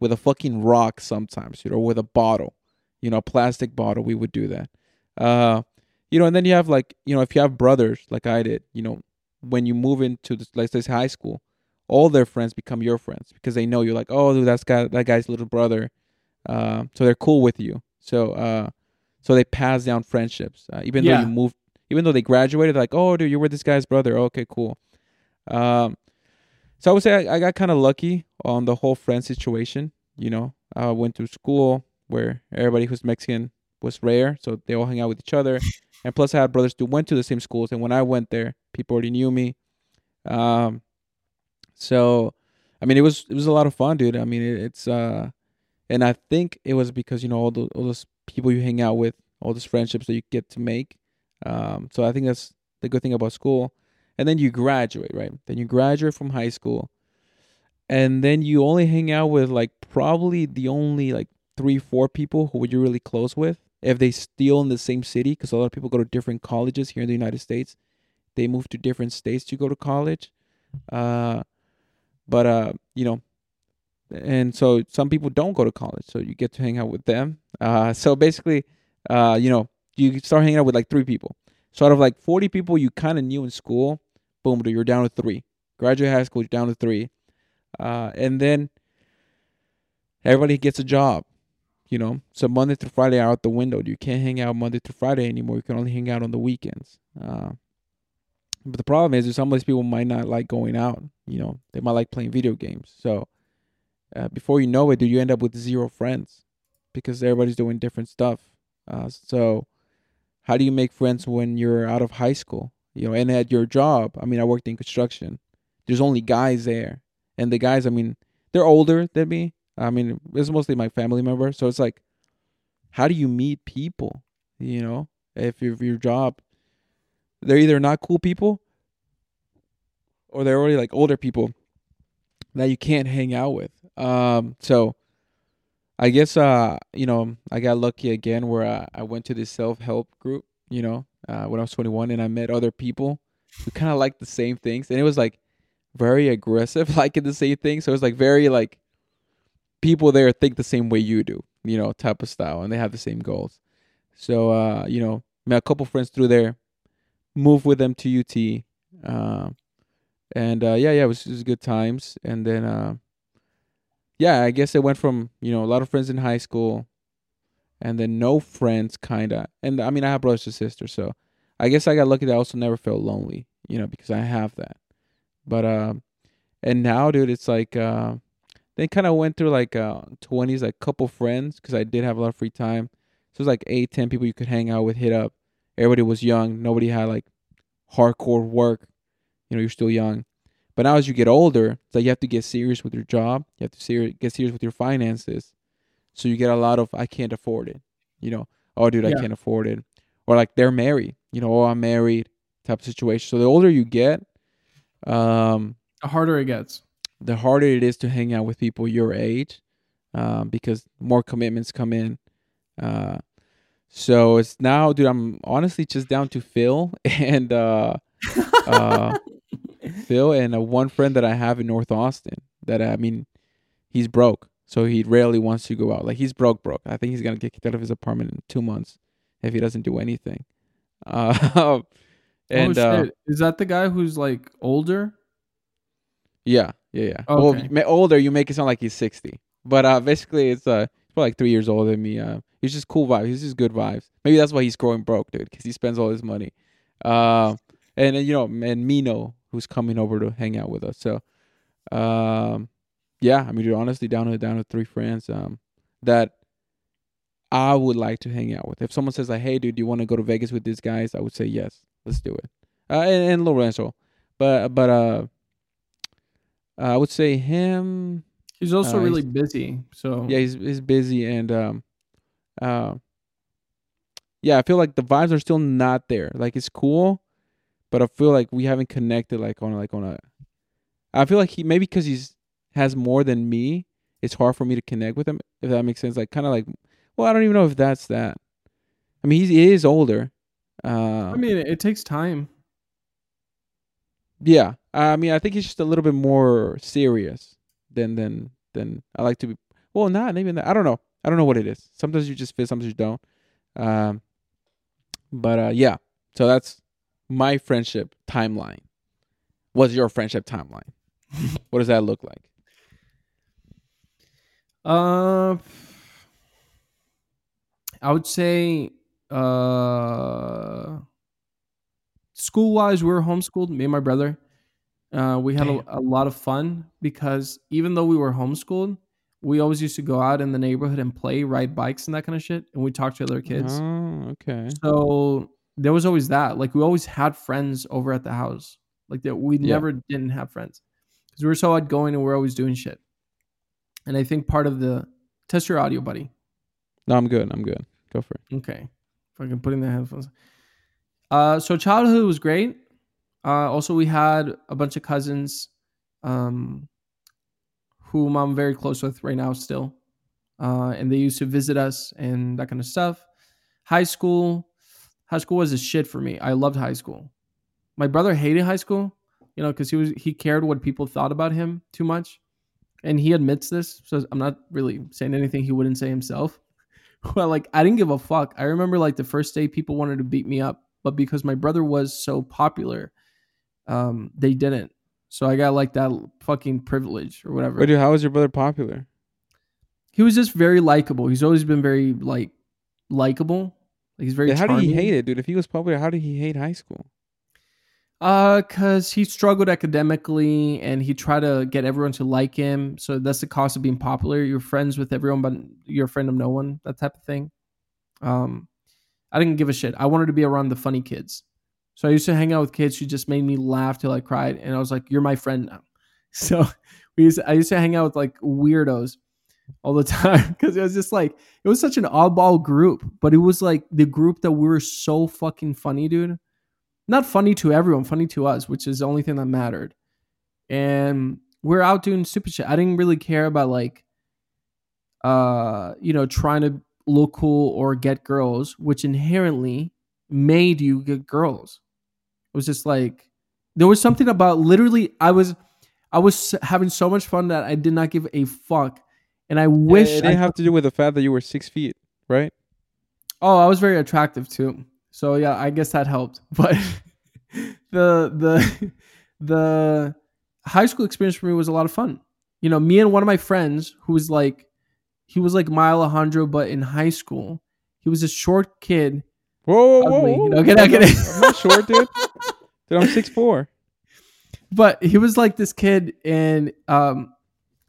with a fucking rock sometimes, you know, with a bottle. You know, a plastic bottle, we would do that. Uh you know, and then you have like, you know, if you have brothers like I did, you know, when you move into this, like this high school, all their friends become your friends because they know you're like, oh, dude, that's guy, that guy's little brother. Uh, so they're cool with you. So, uh, so they pass down friendships. Uh, even yeah. though you moved, even though they graduated, like, oh, dude, you were this guy's brother. okay, cool. Um, so I would say I, I got kind of lucky on the whole friend situation. You know, I went to school where everybody who's Mexican was rare, so they all hang out with each other. (laughs) And plus, I had brothers who went to the same schools, and when I went there, people already knew me. Um, so, I mean, it was it was a lot of fun, dude. I mean, it, it's uh, and I think it was because you know all those all those people you hang out with, all those friendships that you get to make. Um, so I think that's the good thing about school. And then you graduate, right? Then you graduate from high school, and then you only hang out with like probably the only like three, four people who you're really close with if they still in the same city, because a lot of people go to different colleges here in the United States. They move to different states to go to college. Uh, but uh, you know, and so some people don't go to college, so you get to hang out with them. Uh, so basically, uh, you know, you start hanging out with like three people. So out of like forty people you kind of knew in school, boom, you're down to three. Graduate high school, you're down to three, uh, and then everybody gets a job you know so monday through friday are out the window you can't hang out monday through friday anymore you can only hang out on the weekends uh, But the problem is, is some of these people might not like going out. You know, they might like playing video games. So uh, before you know it, dude, you end up with zero friends because everybody's doing different stuff. Uh, so how do you make friends when you're out of high school? You know, and at your job, I mean, I worked in construction. There's only guys there, and the guys, I mean, they're older than me. I mean, it's mostly my family member. So it's like, how do you meet people? You know, if, if your job, they're either not cool people or they're already like older people that you can't hang out with. Um, so I guess uh, you know, I got lucky again where I, I went to this self help group, you know, uh, when I was 21, and I met other people who kind of like the same things, and it was like very aggressive, (laughs) liking the same thing. So it was like very like people there think the same way you do, you know, type of style, and they have the same goals. So uh, you know, met a couple friends through there, moved with them to UT. Uh, and uh, yeah, yeah, it was, it was good times. And then, uh, yeah, I guess it went from you know a lot of friends in high school, and then no friends, kinda. And I mean, I have brothers and sisters, so I guess I got lucky that I also never felt lonely, you know, because I have that. But uh, and now, dude, it's like uh, they kind of went through like uh twenties, like couple friends, because I did have a lot of free time. So it was like eight, ten people you could hang out with, hit up. Everybody was young. Nobody had like hardcore work you know you're still young but now as you get older it's like you have to get serious with your job you have to ser- get serious with your finances so you get a lot of i can't afford it you know oh dude i Yeah. can't afford it or like they're married you know oh i'm married type of situation so the older you get um The harder it gets. The harder it is to hang out with people your age um, because more commitments come in. Uh, so it's now, dude, I'm honestly just down to Fil (laughs) and uh, uh, (laughs) Fil and uh, one friend that I have in North Austin that I mean, he's broke. So he rarely wants to go out. Like he's broke, broke. I think he's gonna get kicked out of his apartment in two months if he doesn't do anything. Uh, (laughs) and oh uh, shit! Is that the guy who's like older? Yeah, yeah, yeah. Okay. Well, older, you make it sound like he's sixty, but uh, basically, it's uh, he's probably like three years older than me. Uh, he's just cool vibes. He's just good vibes. Maybe that's why he's growing broke, dude, because he spends all his money. Uh, and you know, and Mino, who's coming over to hang out with us. So, um, yeah, I mean, dude, honestly, down to down to three friends, um, that I would like to hang out with. If someone says like, "Hey, dude, do you want to go to Vegas with these guys?" I would say yes. Let's do it. Uh, and, and Lorenzo, but but uh. I would say him. He's also Uh, really busy. So Yeah, he's he's busy and um, uh, yeah, I feel like the vibes are still not there. Like it's cool, but I feel like we haven't connected like on like on a. I feel like he maybe because he's has more than me, it's hard for me to connect with him. If that makes sense, like kind of like, well, I don't even know if that's that. I mean, he's, he is older. Uh, I mean, it, it takes time. Yeah, I mean, I think he's just a little bit more serious than than than I like to be. Well, not even that. I don't know. I don't know what it is. Sometimes you just fit, sometimes you don't. Um, but uh, yeah. So that's my friendship timeline. What's your friendship timeline? (laughs) what does that look like? Uh, I would say, uh, school wise, we were homeschooled. Me and my brother. Uh, we had a, a lot of fun because even though we were homeschooled, we always used to go out in the neighborhood and play, ride bikes, and that kind of shit. And we talked to other kids. Oh, okay. So there was always that. Like we always had friends over at the house. Like that we Yeah. never didn't have friends because we were so outgoing and we are always doing shit. And I think part of the test your audio, buddy. No, I'm good. I'm good. Go for it. Okay, fucking putting the headphones. Uh, so childhood was great. Uh, also we had a bunch of cousins, um, whom I'm very close with right now still, uh, and they used to visit us and that kind of stuff. High school, high school was a shit for me. I loved high school. My brother hated high school, you know, because he was he cared what people thought about him too much, and he admits this. So I'm not really saying anything he wouldn't say himself. (laughs) well, like I didn't give a fuck. I remember like the first day people wanted to beat me up, but because my brother was so popular, um, they didn't. So I got like that fucking privilege or whatever. Wait, dude, how was your brother popular? he was just very likable. He's always been very like likable. Like he's very. How did he hate it, dude? If he was popular, how did he hate high school? Uh, cause he struggled academically and he tried to get everyone to like him. So that's the cost of being popular. You're friends with everyone, but you're a friend of no one. That type of thing. Um, I didn't give a shit. I wanted to be around the funny kids. So I used to hang out with kids who just made me laugh till I cried, and I was like, "You're my friend now." (laughs) So we used to, I used to hang out with like weirdos all the (laughs) time because it was just like it was such an oddball group, but it was like the group that we were so fucking funny, dude. Not funny to everyone, funny to us, which is the only thing that mattered. And we're out doing stupid shit. I didn't really care about like, uh, you know, trying to look cool or get girls, which inherently made you get girls. It was just like there was something about literally I was I was having so much fun that I did not give a fuck. And I wish it I didn't have to do with the fact that you were six feet, right? Oh, I was very attractive too. So yeah, I guess that helped. (laughs) But the the the high school experience for me was a lot of fun. You know, me and one of my friends who was like he was like my Alejandro, but in high school. He was a short kid. Whoa, whoa, whoa! No, get out, I'm I'm not short, dude. Dude, I'm six four. But he was like this kid and um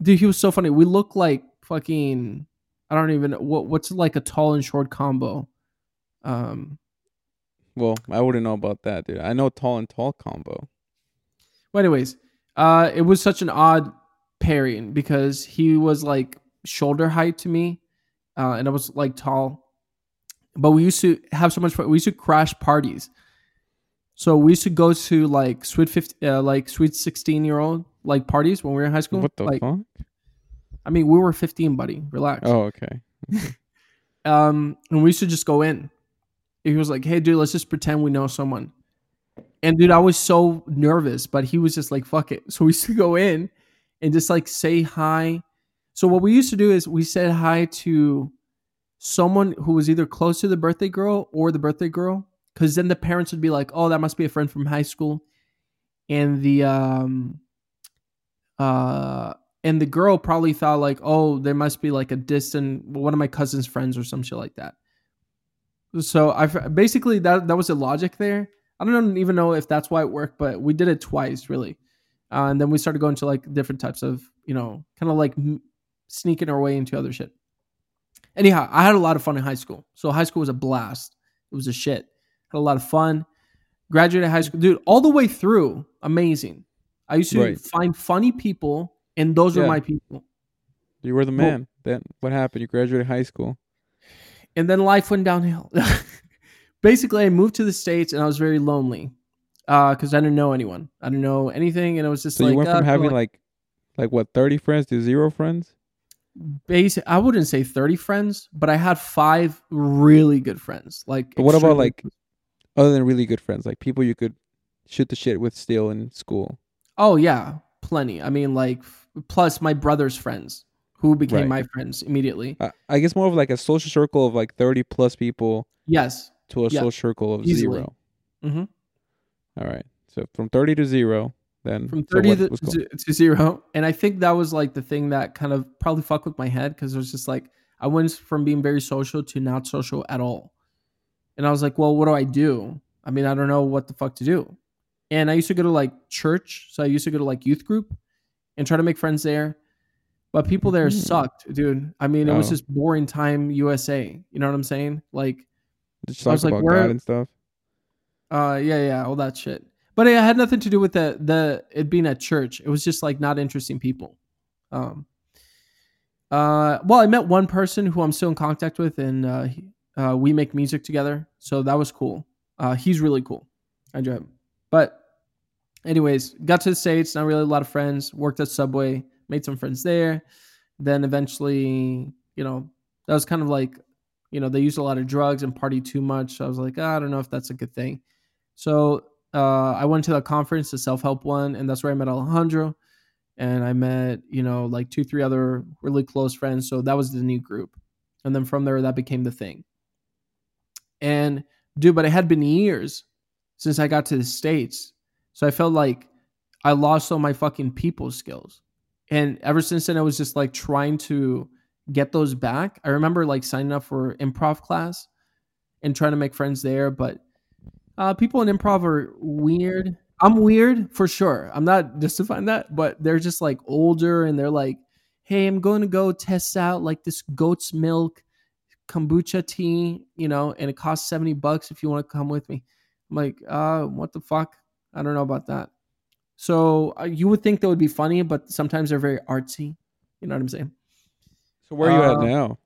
dude, he was so funny. We look like fucking I don't even know what what's like a tall and short combo. Um Well, I wouldn't know about that, dude. I know tall and tall combo. Well, anyways, uh, it was such an odd pairing because he was like shoulder height to me, uh, and I was like tall. But we used to have so much fun. We used to crash parties. So we used to go to like sweet fifty, uh, like sweet sixteen year old like parties when we were in high school. What the like, fuck? I mean, we were fifteen, buddy. Relax. Oh, okay. (laughs) Um, and we used to just go in. He was like, "Hey, dude, let's just pretend we know someone." And dude, I was so nervous, but he was just like, "Fuck it." So we used to go in and just like say hi. So what we used to do is we said hi to someone who was either close to the birthday girl or the birthday girl, because then the parents would be like, "Oh, that must be a friend from high school," and the um, uh, and the girl probably thought like, "Oh, there must be like a distant one of my cousin's friends or some shit like that." So I basically that that was the logic there. I don't even know if that's why it worked, but we did it twice really, uh, and then we started going to like different types of you know kind of like sneaking our way into other shit. Anyhow, I had a lot of fun in high school. So high school was a blast. It was a shit. Had a lot of fun. Graduated high school, dude, all the way through, amazing. I used to Right. find funny people, and those were my people. You were the Well- man. then what happened? You graduated high school. and then life went downhill. (laughs) Basically, I moved to the states and I was very lonely because I didn't know anyone. I didn't know anything, and it was just So like you went uh, from having like, like, like what, thirty friends to zero friends? Basic. I wouldn't say thirty friends, but I had five really good friends. Like, But what about, like- Other than really good friends, like people you could shoot the shit with still in school. Oh yeah, plenty. I mean, like plus my brother's friends who became Right. my friends immediately. I, I guess more of like a social circle of like thirty plus people Yes. to a Yeah. social circle of Easily. 0 Mhm. All right. So from thirty to zero, then from so 30 what to, to, zero. And i think that was like the thing that kind of probably fucked with my head because it was just like i went from being very social to not social at all. And i was like well what do i do? I mean i don't know what the fuck to do. And i used to go to like church. So i used to go to like youth group and try to make friends there. But people there Mhm. sucked dude. I mean it was Oh. just boring time usa you know what i'm saying? Like just I was like, where- God and stuff. uh, yeah, yeah, all that shit. But it had nothing to do with the the it being at church. It was just like not interesting people. Um. Uh. Well, I met one person who I'm still in contact with, and uh, he- uh, we make music together. So that was cool. Uh, he's really cool. I enjoy him. But, anyways, got to the states. Not really a lot of friends. Worked at Subway. Made some friends there. Then eventually, you know, that was kind of like, you know, they used a lot of drugs and party too much. So I was like, "Ah, I don't know if that's a good thing. So uh, I went to the conference, the self help one, and that's where I met Alejandro. And I met, you know, like two, three other really close friends. So that was the new group. And then from there, that became the thing. And dude, but it had been years since I got to the States. So I felt like I lost all my fucking people skills. And ever since then, I was just like trying to get those back. I remember like signing up for improv class and trying to make friends there, but uh, people in improv are weird. I'm weird for sure. I'm not justifying that, but they're just like older and they're like, hey, I'm going to go test out like this goat's milk kombucha tea, you know, and it costs 70 bucks if you want to come with me. I'm like, uh, what the fuck? I don't know about that. So uh, you would think that would be funny, but sometimes they're very artsy. You know what I'm saying? So where are you Uh, at now?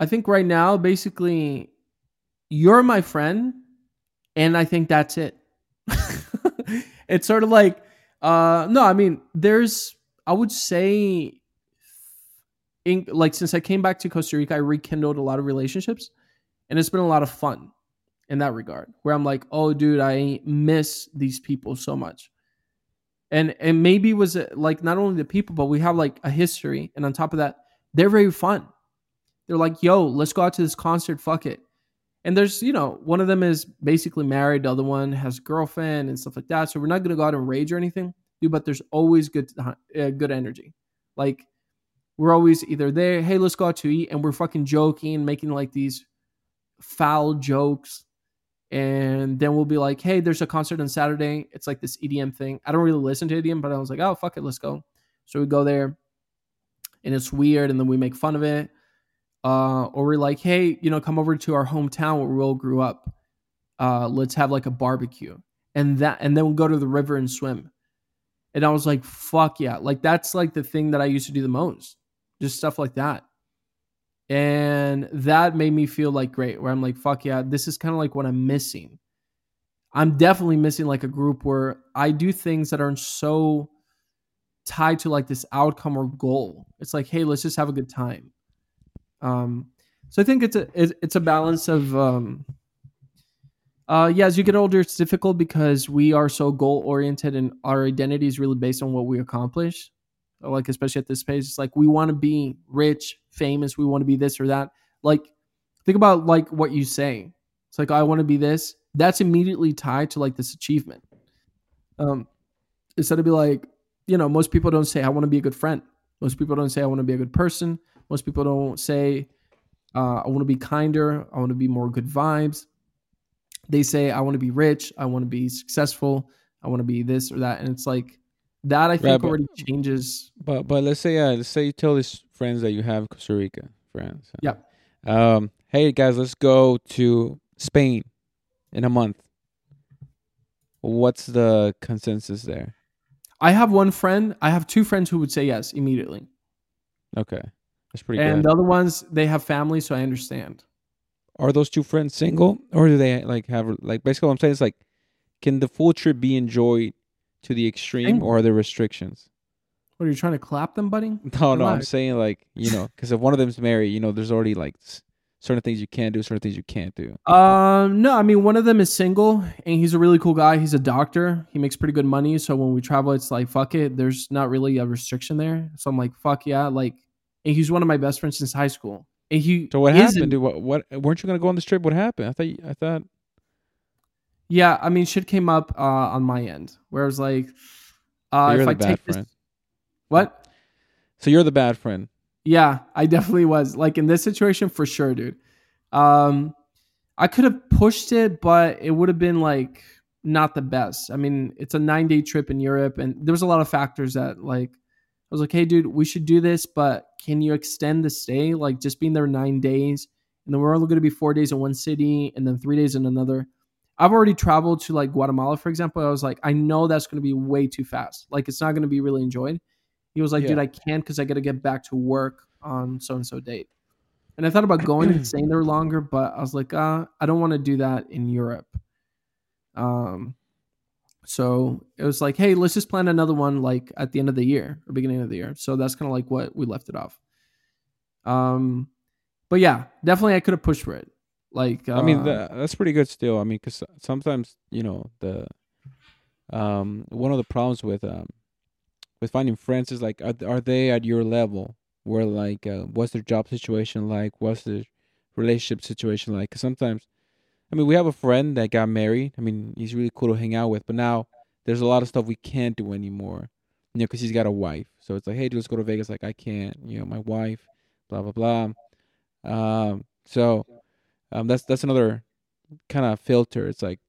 I think right now, basically, you're my friend, and I think that's it. (laughs) it's sort of like, uh, no, I mean, there's, I would say, in, like since I came back to Costa Rica, I rekindled a lot of relationships, and it's been a lot of fun in that regard. Where I'm like, oh, dude, I miss these people so much, and and maybe it was uh, like not only the people, but we have like a history, and on top of that, they're very fun. They're like, yo, let's go out to this concert. Fuck it. And there's, you know, one of them is basically married. The other one has a girlfriend and stuff like that. So we're not gonna go out and rage or anything, dude. But there's always good, uh, good energy. Like we're always either there. Hey, let's go out to eat, and we're fucking joking, making like these foul jokes. And then we'll be like, hey, there's a concert on Saturday. It's like this EDM thing. I don't really listen to EDM, but I was like, oh fuck it, let's go. So we go there, and it's weird, and then we make fun of it uh, or we're like, hey, you know, come over to our hometown where we all grew up. Uh, let's have like a barbecue, and that, and then we'll go to the river and swim. And I was like, fuck yeah, like that's like the thing that I used to do the most, just stuff like that. And that made me feel like great, where I'm like, fuck yeah, this is kind of like what I'm missing. I'm definitely missing like a group where I do things that aren't so tied to like this outcome or goal. It's like, hey, let's just have a good time. Um, so I think it's a it's a balance of um, uh, yeah. As you get older, it's difficult because we are so goal oriented and our identity is really based on what we accomplish. Like especially at this pace, it's like we want to be rich, famous. We want to be this or that. Like think about like what you say. It's like I want to be this. That's immediately tied to like this achievement. Um, instead of be like, you know, most people don't say I want to be a good friend. Most people don't say I want to be a good person. Most people don't say, uh, I want to be kinder. I want to be more good vibes. They say, I want to be rich. I want to be successful. I want to be this or that. And it's like, that I think Right, but- already changes. But but let's say uh, let's say you tell these friends that you have Costa Rica friends. Yeah. Um. Hey guys, let's go to Spain in a month. What's the consensus there? I have one friend. I have two friends who would say yes immediately. Okay, that's pretty and good. the other ones, they have families, so I understand. Are those two friends single, or do they like have like basically what I'm saying is like, can the full trip be enjoyed to the extreme, or are there restrictions? What are you trying to clap them, buddy? (laughs) No, no, I'm saying like you know, because if one of them's married, you know, there's already like certain things you can do, certain things you can't do. Um, no, I mean one of them is single and he's a really cool guy. He's a doctor. He makes pretty good money. So when we travel, it's like fuck it. There's not really a restriction there. So I'm like fuck yeah. Like, and he's one of my best friends since high school. And he So what happened? Dude, what what weren't you gonna go on this trip? What happened? I thought I thought Yeah, I mean shit came up uh, on my end where I was like, uh, you're if the I bad take this, friend. what? So you're the bad friend. Yeah, I definitely was. Like in this situation, for sure, dude. Um, I could have pushed it, but it would have been like not the best. I mean, it's a nine day trip in Europe, and there was a lot of factors that like was like, hey, dude, we should do this, but can you extend the stay? Like just being there nine days, and then we're only going to be four days in one city, and then three days in another. I've already traveled to like Guatemala, for example. I was like, I know that's going to be way too fast. Like it's not going to be really enjoyed. He was like, Yeah. dude, I can't because I got to get back to work on so and so date. And I thought about going and staying there longer, but I was like, uh, I don't want to do that in Europe. Um, so it was like, hey, let's just plan another one like at the end of the year or beginning of the year. So that's kind of like what we left it off. Um, but yeah, definitely I could have pushed for it. Like, uh, I mean, tha that's pretty good still. I mean, because sometimes you know the um one of the problems with um with finding friends is like are, are they at your level? Where like uh, what's their job situation like? What's their relationship situation like because sometimes, I mean, we have a friend that got married. I mean, he's really cool to hang out with, but now there's a lot of stuff we can't do anymore. You know, because he's got a wife. So it's like, hey, dude, let's go to Vegas. Like, I can't. You know, my wife. Blah blah blah. Um. So, um, that's that's another kind of filter. It's like,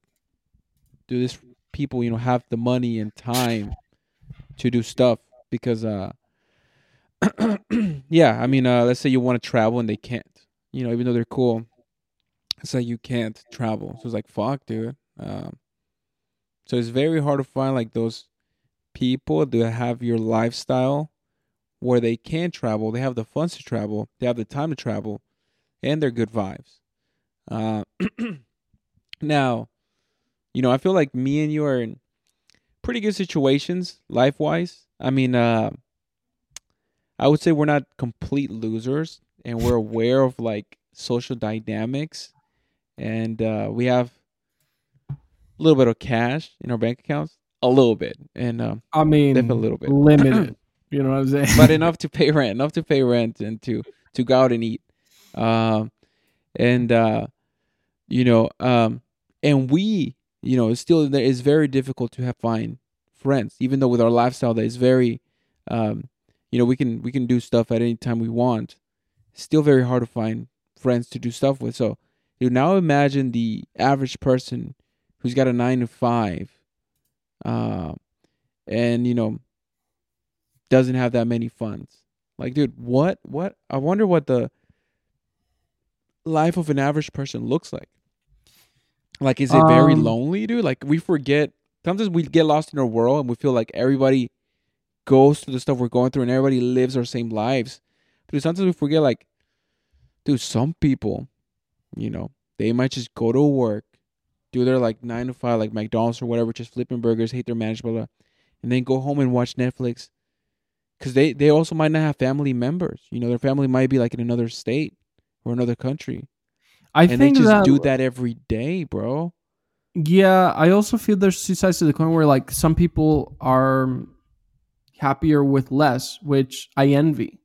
do these people you know have the money and time to do stuff because uh (clears throat) yeah i mean uh let's say you want to travel and they can't you know even though they're cool like you can't travel. So it's like fuck dude. Um so it's very hard to find like those people that have your lifestyle where they can travel. They have the funds to travel. They have the time to travel and they're good vibes. Uh (clears throat) now you know i feel like me and you are in pretty good situations life wise i mean uh I would say we're not complete losers and we're aware of like social dynamics and uh, we have a little bit of cash in our bank accounts. A little bit. And um, I mean, a little bit. limited. (clears throat) you know what I'm saying? but enough to pay rent, enough to pay rent and to to go out and eat. Um and uh you know, um and we, you know, it's still it's very difficult to have find friends even though with our lifestyle that is very um you know we can we can do stuff at any time we want still very hard to find friends to do stuff with so you now imagine the average person who's got a nine to five uh, and you know doesn't have that many funds. Like dude what what i wonder what the life of an average person looks like. Like is it very Um, lonely dude? Like we forget sometimes we get lost in our world and we feel like everybody goes through the stuff we're going through and everybody lives our same lives. But sometimes we forget like dude, some people, you know, they might just go to work, do their like nine to five, like McDonald's or whatever, just flipping burgers, hate their manager, blah, blah, and then go home and watch Netflix. Cause they, they also might not have family members. You know, their family might be like in another state or another country. I and they think just that, do that every day, bro. Yeah, I also feel there's two sides to the coin where like some people are happier with less, which I envy.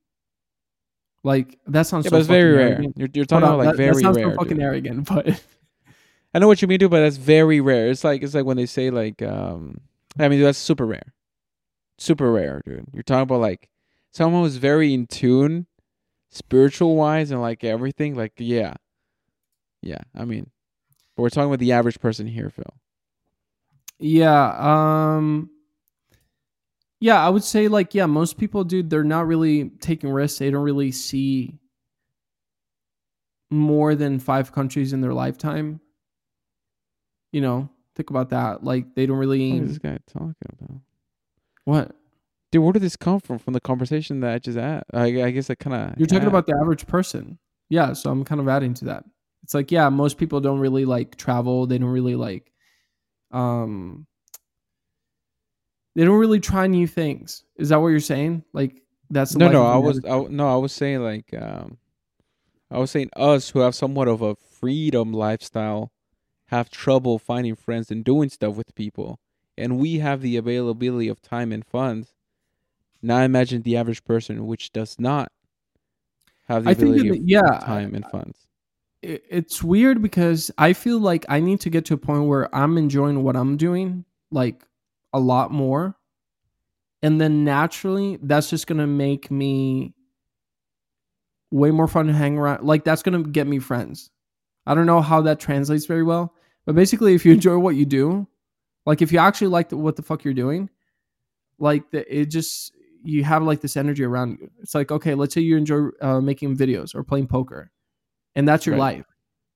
Like that sounds Yeah, so but it's very rare. arrogant. You're, you're Hold talking on, about like that, that very sounds rare. so fucking dude. arrogant, but I know what you mean, dude, but that's very rare. It's like it's like when they say like um I mean that's super rare. Super rare, dude. You're talking about like someone who's very in tune spiritual wise and like everything, like yeah. Yeah. I mean but we're talking about the average person here, Fil. yeah, um yeah, I would say like yeah, most people dude, they're not really taking risks. They don't really see more than 5 countries in their lifetime. You know, think about that. Like they don't really What is this guy talking about? what? Dude, where did this come from? From the conversation that I just had? I, I guess I kind of. You're talking about the average person. Yeah, so I'm kind of adding to that. It's like, yeah, most people don't really like travel. They don't really like um they don't really try new things. Is that what you're saying? Like that's the no, no. I was, I, no, I was saying like, um, I was saying us who have somewhat of a freedom lifestyle have trouble finding friends and doing stuff with people, and we have the availability of time and funds. Now imagine the average person, which does not have the I think ability of yeah, time and funds. it's weird because I feel like I need to get to a point where I'm enjoying what I'm doing like a lot more. And then naturally, that's just going to make me way more fun to hang around. Like, that's going to get me friends. I don't know how that translates very well. But basically, if you enjoy what you do, like if you actually like the, what the fuck you're doing, like the, it just, you have like this energy around you. It's like, okay, let's say you enjoy uh, making videos or playing poker and that's your Right. life.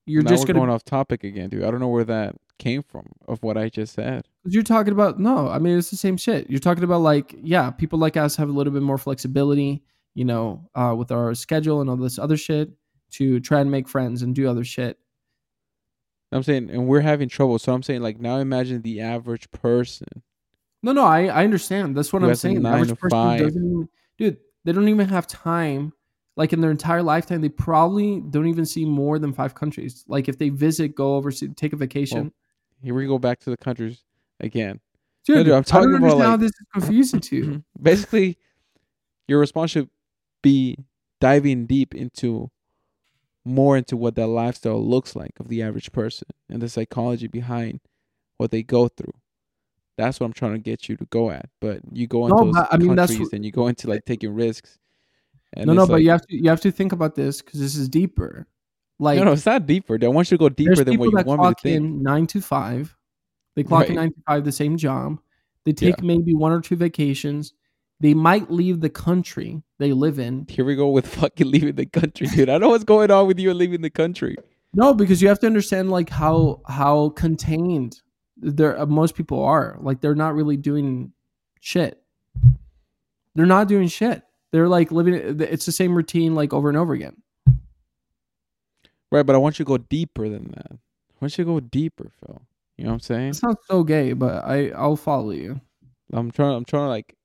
You're now just gonna going off topic again, dude. I don't know where that came from of what I just said. You're talking about no, I mean it's the same shit. You're talking about like yeah, people like us have a little bit more flexibility, you know, uh, with our schedule and all this other shit to try and make friends and do other shit. I'm saying, and we're having trouble. So I'm saying, like, now imagine the average person. No, no, I I understand. That's what I'm saying. The average person five. doesn't even, dude. They don't even have time. Like in their entire lifetime, they probably don't even see more than five countries. Like if they visit, go overseas, take a vacation. Here we go back to the countries again. dude, dude, I'm I talking don't about, understand how like- this is confusing to you. (clears throat) Basically, your response should be diving deep into more into what that lifestyle looks like of the average person and the psychology behind what they go through. That's what I'm trying to get you to go at. But you go into No, those I mean, that's countries and you go into like taking risks. No, no, it's but you have to you have to think about this because this is deeper. Like no, no, it's not deeper. I want you to go deeper than what you want me to think. nine to five, They clock in Right. nine to five, the same job. They take maybe one or two vacations. They might leave the country they live in. Here we go with (laughs) fucking leaving the country, dude. I know what's going on with you and leaving the country. No, because you have to understand like how how contained there uh, most people are. Like they're not really doing shit. They're not doing shit. They're like living. It's the same routine like over and over again. Right, but I want you to go deeper than that. I want you to go deeper, Fil. You know what I'm saying? It sounds so gay, but I I'll follow you. I'm trying. I'm trying to like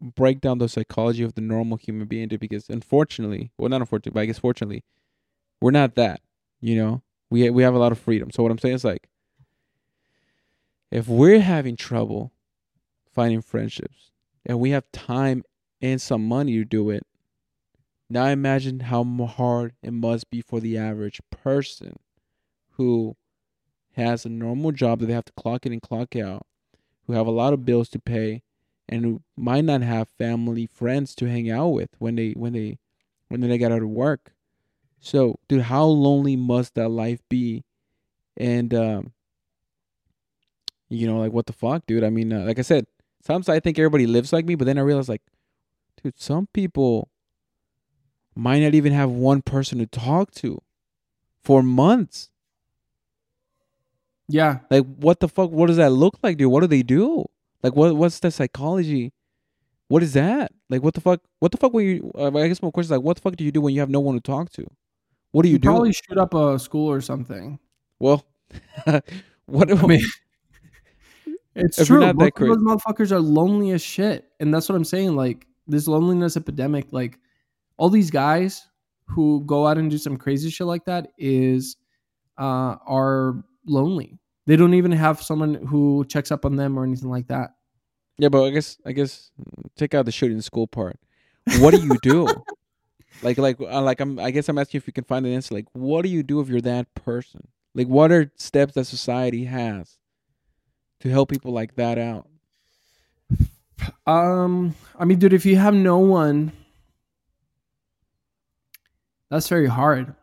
break down the psychology of the normal human being, dude. Because unfortunately, well, not unfortunately, but I guess fortunately, we're not that. You know, we we have a lot of freedom. So what I'm saying is like, if we're having trouble finding friendships, and we have time and some money to do it, now imagine how hard it must be for the average person who has a normal job that they have to clock in and clock out, who have a lot of bills to pay, and who might not have family, friends to hang out with when they when they when they get out of work. So, dude, how lonely must that life be? And um, you know, like what the fuck, dude? I mean, uh, like I said, sometimes I think everybody lives like me, but then I realize, like, dude, some people might not even have one person to talk to for months. Yeah, Like, what the fuck? What does that look like, dude? What do they do? Like, what what's the psychology? What is that? Like, what the fuck? What the fuck? When you, uh, I guess my question is like, what the fuck do you do when you have no one to talk to? What do you, you do? probably shoot up a school or something. well, (laughs) what? I mean, (laughs) it's true. not Most of those motherfuckers are lonely as shit, and that's what I'm saying. Like this loneliness epidemic, like all these guys who go out and do some crazy shit like that is uh, are lonely. They don't even have someone who checks up on them or anything like that. yeah, but I guess I guess take out the shooting school part. What do you do? (laughs) like, like, uh, like I'm. I guess I'm asking if you can find an answer. Like, what do you do if you're that person? Like, what are steps that society has to help people like that out? Um, I mean, dude, if you have no one, that's very hard.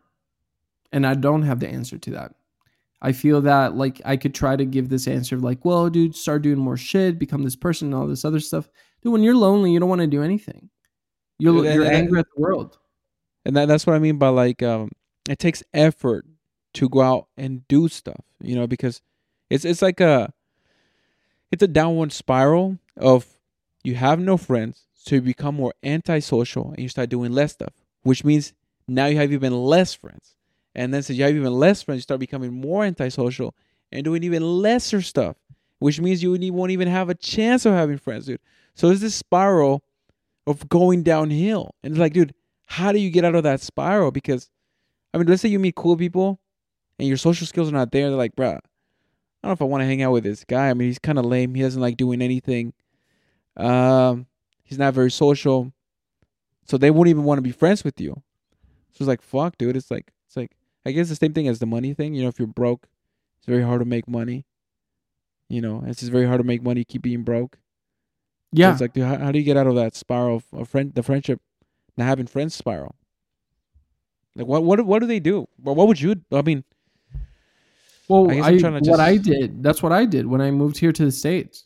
And I don't have the answer to that. I feel that like I could try to give this answer of like, well, dude, start doing more shit, become this person, and all this other stuff. Dude, when you're lonely, you don't want to do anything. You're, Dude, you're angry at the world. and that, that's what I mean by like um it takes effort to go out and do stuff, you know, because it's it's like a it's a downward spiral of you have no friends, so you become more antisocial and you start doing less stuff, which means now you have even less friends. And then since you have even less friends, you start becoming more antisocial and doing even lesser stuff, which means you won't even have a chance of having friends, dude. So it's this spiral of going downhill. And it's like, dude, how do you get out of that spiral? Because, I mean, let's say you meet cool people and your social skills are not there. They're like, bruh, I don't know if I want to hang out with this guy. I mean, he's kind of lame. He doesn't like doing anything. Um, he's not very social. So they won't even want to be friends with you. So it's like, fuck, dude. It's like, I guess the same thing as the money thing. You know, if you're broke, it's very hard to make money. You know, it's just very hard to make money. Keep being broke. So Yeah. it's like, dude, how, how do you get out of that spiral of, of friend, the friendship, not having friends spiral? Like, what, what, what do they do? Well, what would you? I mean, well, I guess I, I'm trying to what I did, that's what I did when I moved here to the States.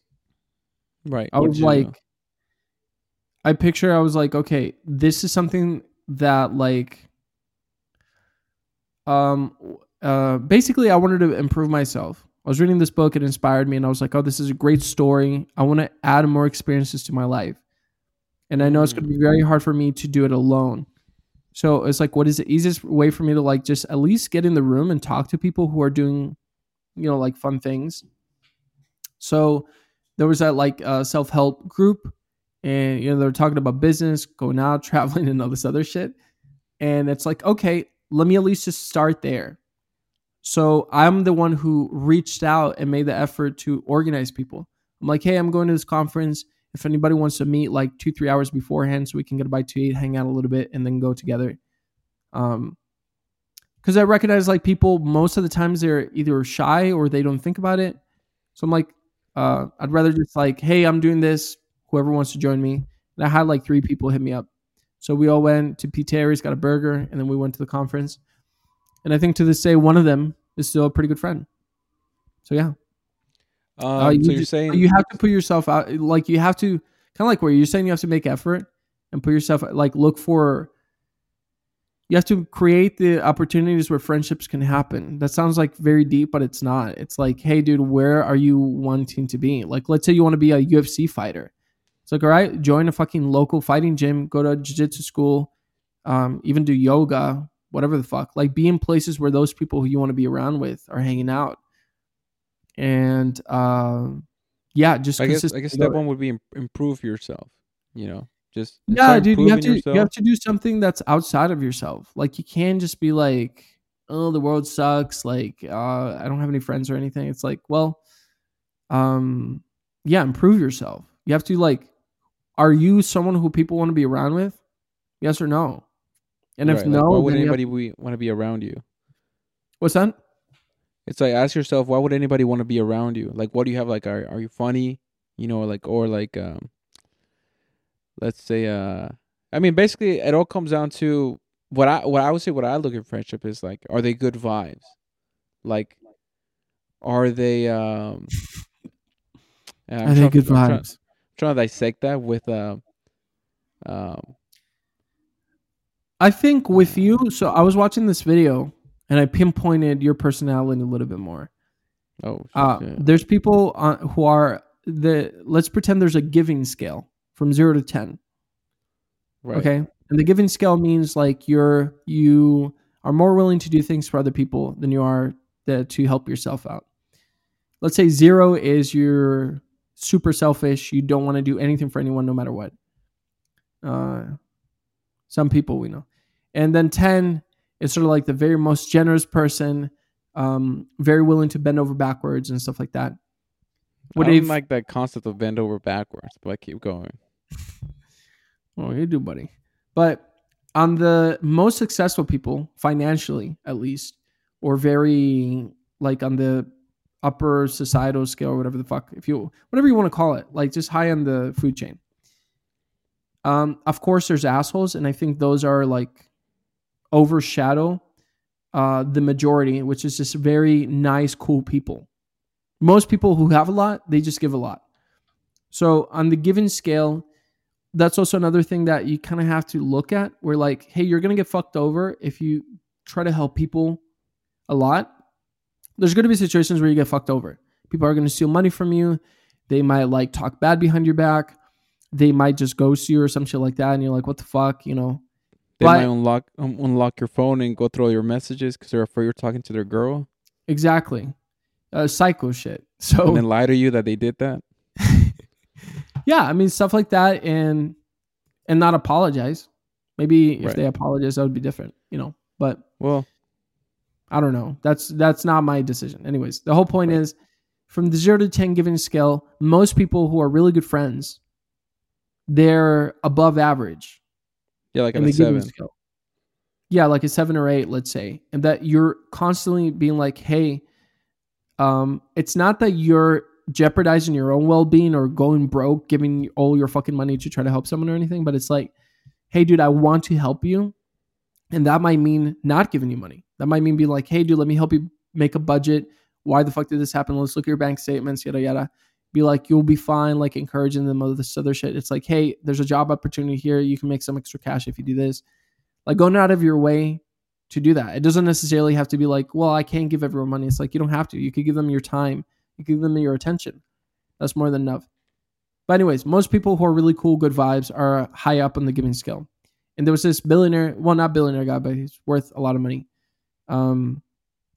right? I what was did you do? like, I picture I was like, okay, this is something that like, um, uh, basically I wanted to improve myself. I was reading this book, it inspired me, and I was like, oh, this is a great story. I want to add more experiences to my life, and I know it's going to be very hard for me to do it alone. So it's like, what is the easiest way for me to like just at least get in the room and talk to people who are doing, you know, like fun things. So there was that like uh, self help group, and you know they're talking about business, going out, (laughs) traveling, and all this other shit. And it's like, okay, let me at least just start there. So I'm the one who reached out and made the effort to organize people. I'm like, hey, I'm going to this conference. If anybody wants to meet like two, three hours beforehand so we can get a bite to eat, hang out a little bit, and then go together. Um, because I recognize like people most of the times they're either shy or they don't think about it. So I'm like, uh, I'd rather just like, hey, I'm doing this. Whoever wants to join me. And I had like three people hit me up. So we all went to P. Terry's, got a burger, and then we went to the conference. And I think to this day, one of them is still a pretty good friend. So yeah, Um, Uh, you so you're ju- saying you have to put yourself out like you have to kind of like where you're saying you have to make effort and put yourself like look for you have to create the opportunities where friendships can happen that sounds like very deep but it's not it's like hey dude where are you wanting to be like let's say you want to be a ufc fighter it's like all right join a fucking local fighting gym go to a jiu-jitsu school um, even do yoga whatever the fuck. Like be in places where those people who you want to be around with are hanging out. And um yeah just I guess I guess step one would be improve yourself. You know, just yeah dude you have to you have to do something that's outside of yourself. Like you can't just be like oh the world sucks like uh i don't have any friends or anything. It's like well um yeah improve yourself. You have to like are you someone who people want to be around with yes or no and if Right, like, no why would you have- anybody want to be around you? what's that It's like ask yourself, why would anybody want to be around you? Like, what do you have? Like, are are you funny? You know, like or like, um, let's say, uh, I mean, basically, it all comes down to what I what I would say. What I look at friendship is like, are they good vibes? Like, are they um? (laughs) i think trying- good vibes trying to dissect that with um, um, I think with you, so I was watching this video and I pinpointed your personality a little bit more. oh, Uh. There's people uh, who are the let's pretend there's a giving scale from zero to ten. right. Okay, and the giving scale means like you're you are more willing to do things for other people than you are the, to help yourself out. Let's say zero is you're super selfish. You don't want to do anything for anyone, no matter what. Uh, some people we know, and then ten is sort of like the very most generous person, um, very willing to bend over backwards and stuff like that. I What don't if like that concept of bend over backwards, but I keep going. (laughs) Oh, you do, buddy. But on the most successful people, financially at least, or very like on the upper societal scale, or whatever the fuck, if you whatever you want to call it, like just high on the food chain. Um, of course, there's assholes, and I think those are like overshadow uh, the majority, which is just very nice, cool people. Most people who have a lot, they just give a lot. So on the given scale, that's also another thing that you kind of have to look at where like hey you're gonna get fucked over if you try to help people a lot there's gonna be situations where you get fucked over. People are gonna steal money from you. They might like talk bad behind your back. They might just ghost you or some shit like that and you're like what the fuck you know? They But- might unlock um, unlock your phone and go through all your messages because they're afraid you're talking to their girl, exactly. Uh, psycho shit. (laughs) So and then lie to you that they did that. (laughs) yeah i mean stuff like that and and not apologize. Maybe if Right. they apologize that would be different you know? But Well, I don't know. That's that's not my decision. Anyways, the whole point is from the zero to ten giving scale, most people who are really good friends, they're above average yeah, like in a seven. scale. Yeah, like a seven or eight, let's say. And that you're constantly being like, hey, um, it's not that you're jeopardizing your own well being or going broke, giving all your fucking money to try to help someone or anything, but it's like, hey, dude, I want to help you. And that might mean not giving you money. That might mean being like, hey, dude, let me help you make a budget. Why the fuck did this happen? Let's look at your bank statements, yada, yada. Be like, you'll be fine, like encouraging them of this other shit. It's like, hey, there's a job opportunity here. You can make some extra cash if you do this. Like going out of your way to do that. It doesn't necessarily have to be like, well, I can't give everyone money. It's like, you don't have to. You could give them your time, you give them your attention. That's more than enough. But, anyways, most people who are really cool, good vibes are high up on the giving scale. And there was this billionaire, well, not billionaire guy, but he's worth a lot of money. Um,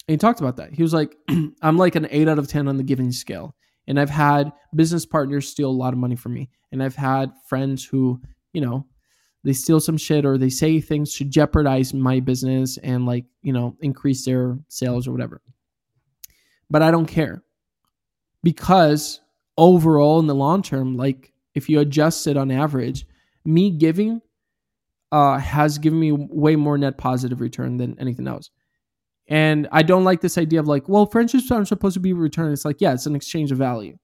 and he talked about that. He was like, (clears throat) I'm like an eight out of 10 on the giving scale. And I've had business partners steal a lot of money from me. And I've had friends who, you know, they steal some shit or they say things to jeopardize my business and like, you know, increase their sales or whatever. But I don't care because overall in the long term, like if you adjust it on average, me giving uh, has given me way more net positive return than anything else. And I don't like this idea of like, well, friendships aren't supposed to be returned. It's like, yeah, it's an exchange of value.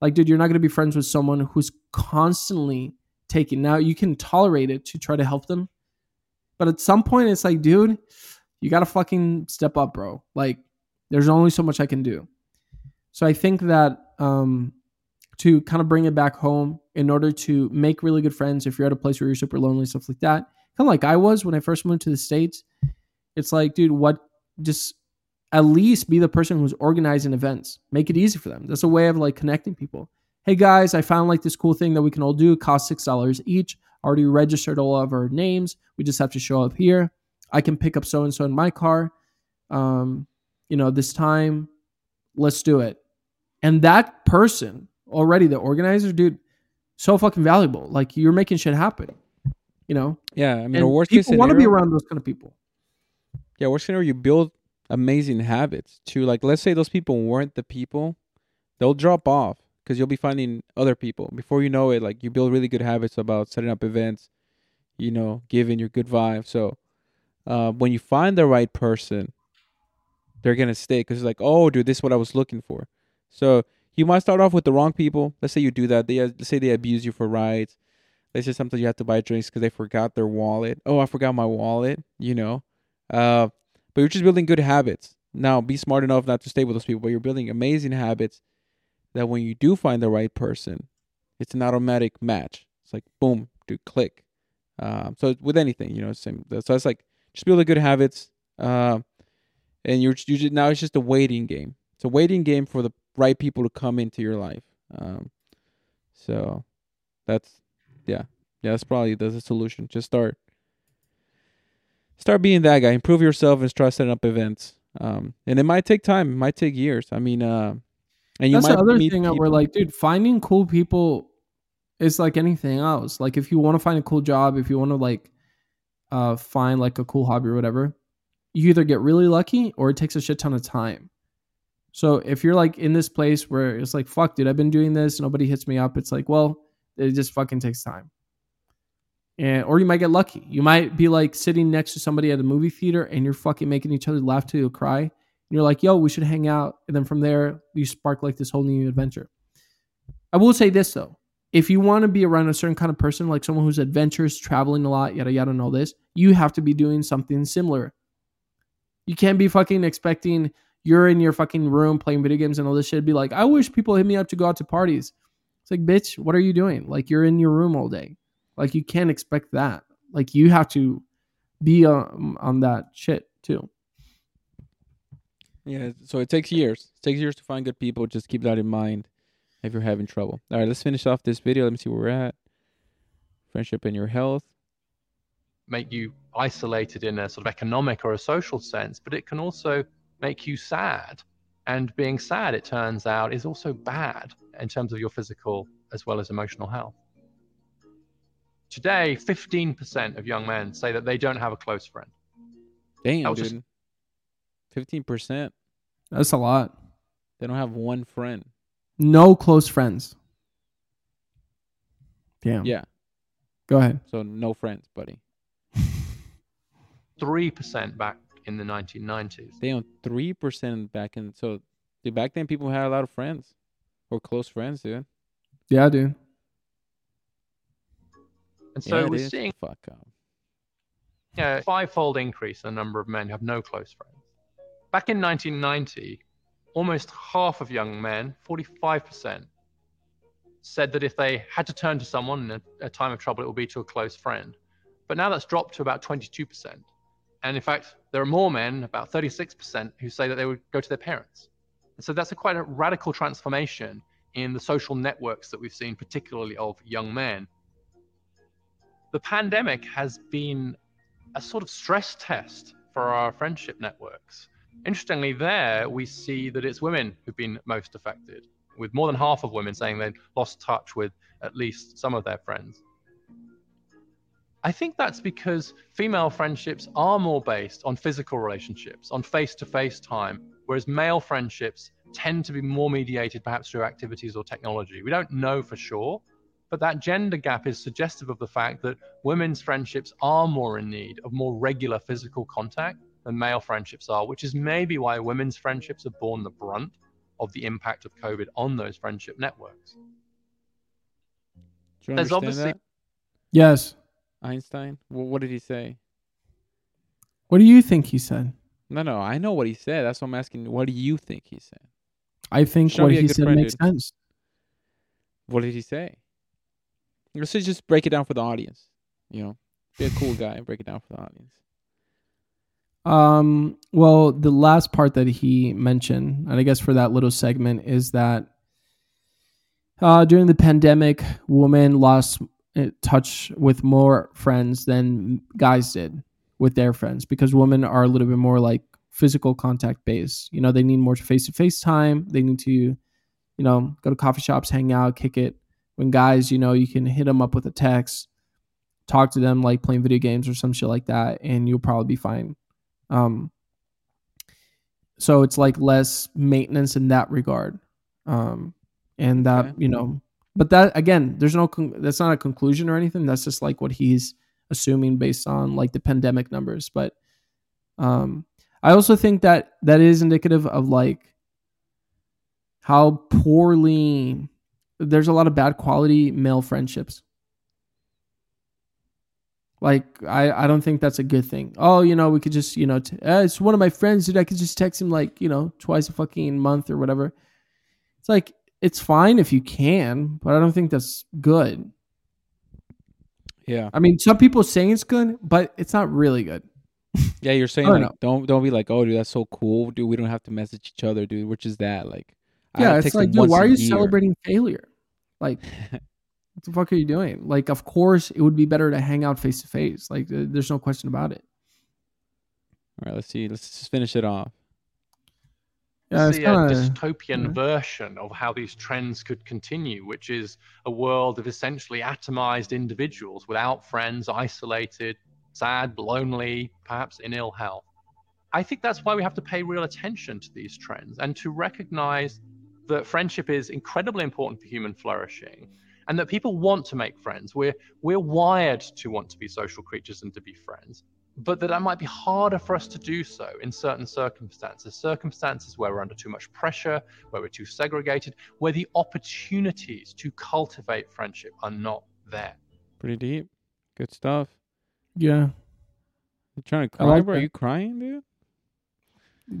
Like, dude, you're not going to be friends with someone who's constantly taking. Now, you can tolerate it to try to help them. But at some point, it's like, dude, you got to fucking step up, bro. Like, there's only so much I can do. So I think that um, to kind of bring it back home in order to make really good friends if you're at a place where you're super lonely, stuff like that. Kind of like I was when I first moved to the States. It's like, dude, what just at least be the person who's organizing events. Make it easy for them. That's a way of like connecting people. Hey guys, I found like this cool thing that we can all do. It costs six dollars each. Already registered all of our names. We just have to show up here. I can pick up so and so in my car. Um, you know, this time, let's do it. And that person already, the organizer, dude, so fucking valuable. Like you're making shit happen. You know, Yeah, I mean, and or worst case people want to be around those kind of people. Yeah, worst scenario, you build amazing habits to like. Let's say those people weren't the people, they'll drop off because you'll be finding other people. Before you know it, like you build really good habits about setting up events, you know, giving your good vibe. So uh, when you find the right person, they're gonna stay because it's like, oh, dude, this is what I was looking for. So you might start off with the wrong people. Let's say you do that. They let's say they abuse you for rides. Let's say sometimes you have to buy drinks because they forgot their wallet. Oh, I forgot my wallet. You know, uh, but you're just building good habits. Now, be smart enough not to stay with those people, but you're building amazing habits that when you do find the right person, it's an automatic match. It's like boom, do click. Um, so with anything, you know, same. So it's like just building good habits, uh, and you're you just, now it's just a waiting game. It's a waiting game for the right people to come into your life. Um, so that's yeah, yeah, that's probably that's the solution. Just start start being that guy. Improve yourself and start setting up events. Um, and it might take time. It might take years. I mean, uh, and you That's might the other thing that we're like, dude, finding cool people is like anything else. Like if you want to find a cool job, if you want to like uh find like a cool hobby or whatever, you either get really lucky or it takes a shit ton of time. So if you're like in this place where it's like, fuck, dude, I've been doing this, nobody hits me up, it's like, well, it just fucking takes time. And or you might get lucky. You might be like sitting next to somebody at a movie theater and you're fucking making each other laugh till you cry. And you're like, yo, we should hang out. And then from there, you spark like this whole new adventure. I will say this though. If you want to be around a certain kind of person, like someone who's adventurous, traveling a lot, yada yada, and all this, you have to be doing something similar. You can't be fucking expecting you're in your fucking room playing video games and all this shit. Be like, I wish people hit me up to go out to parties. It's like, bitch, what are you doing? Like, you're in your room all day. Like, you can't expect that. Like, you have to be on, on that shit too. Yeah, so it takes years. It takes years to find good people. Just keep that in mind if you're having trouble. All right, let's finish off this video. Let me see where we're at. Friendship and your health. make you isolated in a sort of economic or a social sense, but it can also make you sad. And being sad, it turns out, is also bad in terms of your physical as well as emotional health. Today, 15% of young men say that they don't have a close friend. Damn, I was just- dude. Fifteen percent. That's a lot. They don't have one friend. No close friends. Damn. Yeah, Go ahead. so no friends, buddy. (laughs) 3% back in the 1990s. They own three percent back in. So, dude, back then people had a lot of friends or close friends, dude. Yeah, dude. And so yeah, we're seeing Fuck um, up. a five-fold increase in the number of men who have no close friends. Back in 1990, almost half of young men, 45%, said that if they had to turn to someone in a, a time of trouble, it would be to a close friend. But now that's dropped to about 22%. And in fact, there are more men, about 36%, who say that they would go to their parents. And so that's a quite a radical transformation in the social networks that we've seen, particularly of young men. The pandemic has been a sort of stress test for our friendship networks. Interestingly, there we see that it's women who've been most affected, with more than half of women saying they've lost touch with at least some of their friends. I think that's because female friendships are more based on physical relationships, on face to face time, whereas male friendships tend to be more mediated perhaps through activities or technology. We don't know for sure, but that gender gap is suggestive of the fact that women's friendships are more in need of more regular physical contact than male friendships are, which is maybe why women's friendships have borne the brunt of the impact of COVID on those friendship networks. Do you There's obviously- that? Yes. Einstein. Well, what did he say? What do you think he said? No, no, I know what he said. That's what I'm asking. What do you think he said? I think Show what he said friend, makes dude. sense. What did he say? Let's just break it down for the audience. You know, be a cool guy and break it down for the audience. Um, well, the last part that he mentioned, and I guess for that little segment, is that uh, during the pandemic, women lost uh, touch with more friends than guys did with their friends because women are a little bit more like physical contact based. You know, they need more face to face time. They need to, you know, go to coffee shops, hang out, kick it. When guys, you know, you can hit them up with a text, talk to them like playing video games or some shit like that, and you'll probably be fine. Um, so it's like less maintenance in that regard. Um, and that, Okay. you know, but that again, there's no, con- that's not a conclusion or anything. That's just like what he's assuming based on like the pandemic numbers. But, um, I also think that that is indicative of like how poorly there's a lot of bad quality male friendships. Like I, I don't think that's a good thing. Oh, you know, we could just, you know, t- uh, it's one of my friends, dude. I could just text him like, you know, twice a fucking month or whatever. It's like it's fine if you can, but I don't think that's good. Yeah, I mean, some people saying it's good, but it's not really good. (laughs) yeah. You're saying don't like, don't don't be like, oh, dude, that's so cool, dude. We don't have to message each other, dude. Which is that like? Yeah, it's like, dude, why are you year. celebrating failure? Like, what the fuck are you doing? Like, of course, it would be better to hang out face to face. Like, there's no question about it. All right, let's see. Let's just finish it off. Yeah, it's see a kinda- dystopian yeah. version of how these trends could continue, which is a world of essentially atomized individuals without friends, isolated, sad, lonely, perhaps in ill health. I think that's why we have to pay real attention to these trends and to recognize that friendship is incredibly important for human flourishing and that people want to make friends. We're, we're wired to want to be social creatures and to be friends but that it might be harder for us to do so in certain circumstances circumstances where we're under too much pressure where we're too segregated where the opportunities to cultivate friendship are not there Pretty deep. Good stuff. yeah, You trying to I cry, like bro? Are you crying, dude?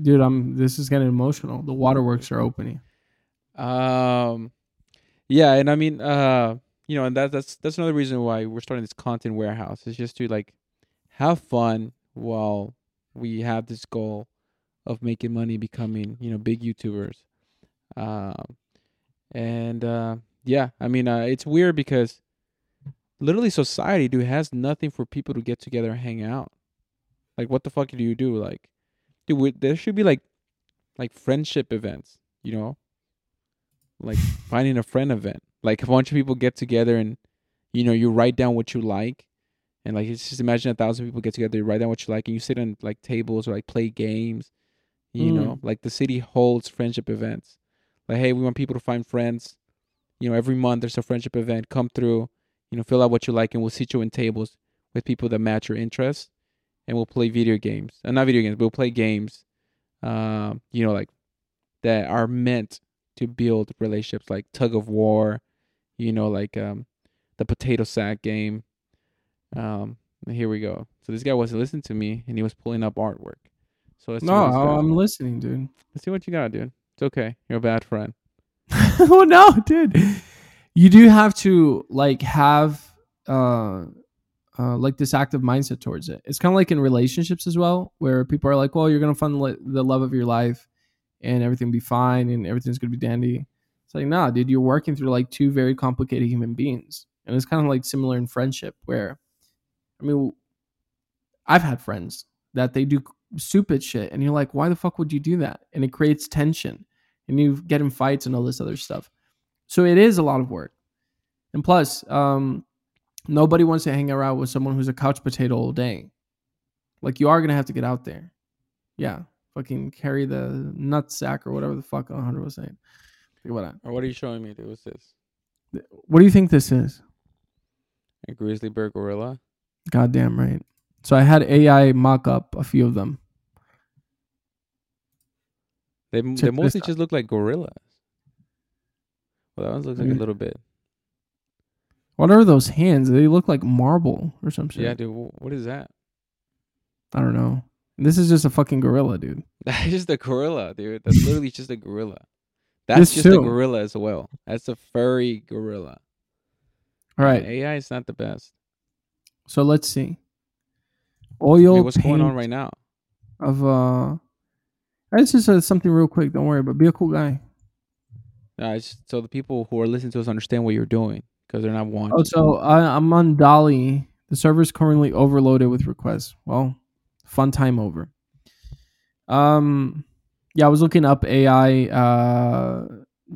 dude, I'm. This is getting emotional. The waterworks are opening. Um, yeah, and I mean, uh, you know, and that that's that's another reason why we're starting this content warehouse. It's just to like have fun while we have this goal of making money, becoming you know big YouTubers. Um, and uh, yeah, I mean, uh, it's weird because literally society, dude, has nothing for people to get together and hang out. Like, what the fuck do you do? Like, dude, there should be like, like friendship events, you know, like finding a friend event. Like a bunch of people get together and, you know, you write down what you like, and like it's just imagine a thousand people get together, you write down what you like, and you sit on like tables or like play games. You Mm. know, like the city holds friendship events. Like, hey, we want people to find friends. You know, every month there's a friendship event. Come through. You know, fill out what you like, and we'll sit you in tables with people that match your interests, and we'll play video games. And not video games, but we'll play games. Um, you know, like that are meant to build relationships, like tug of war. You know, like um, the potato sack game. Um, here we go. So this guy wasn't listening to me, and he was pulling up artwork. So let's see No. I'm listening, dude. Let's see what you got, dude. It's okay. You're a bad friend. (laughs) oh no, dude. You do have to like have uh uh like this active mindset towards it. It's kind of like in relationships as well, where people are like, "Well, you're gonna find the love of your life, and everything will be fine, and everything's gonna be dandy." It's like, nah, dude, you're working through like two very complicated human beings, and it's kind of like similar in friendship, where, I mean, I've had friends that they do stupid shit, and you're like, "Why the fuck would you do that?" And it creates tension and you get in fights and all this other stuff. So it is a lot of work. And plus, um, nobody wants to hang around with someone who's a couch potato all day. Like you are gonna have to get out there. Yeah. Fucking carry the nut sack or whatever the fuck 100 was saying. Think about Or what are you showing me, dude? What's this? What do you think this is? A grizzly bear gorilla? Goddamn right. So I had AI mock up a few of them. They they mostly just look like gorillas. Well, that one looks like a little bit. What are those hands? They look like marble or some shit. Yeah, dude. What is that? I don't know. This is just a fucking gorilla, dude. (laughs) That's just a gorilla, dude. That's literally just a gorilla. That's This just a gorilla as well. That's a furry gorilla. All right. AI is not the best. So let's see. Oil mean, what's going on right now? of uh. This is uh, something real quick. Don't worry, but be a cool guy. Uh, it's, so the people who are listening to us understand what you're doing because they're not watching. Oh, so I, I'm on DALL-E. The server is currently overloaded with requests. Well, fun time over. Um, yeah, I was looking up AI uh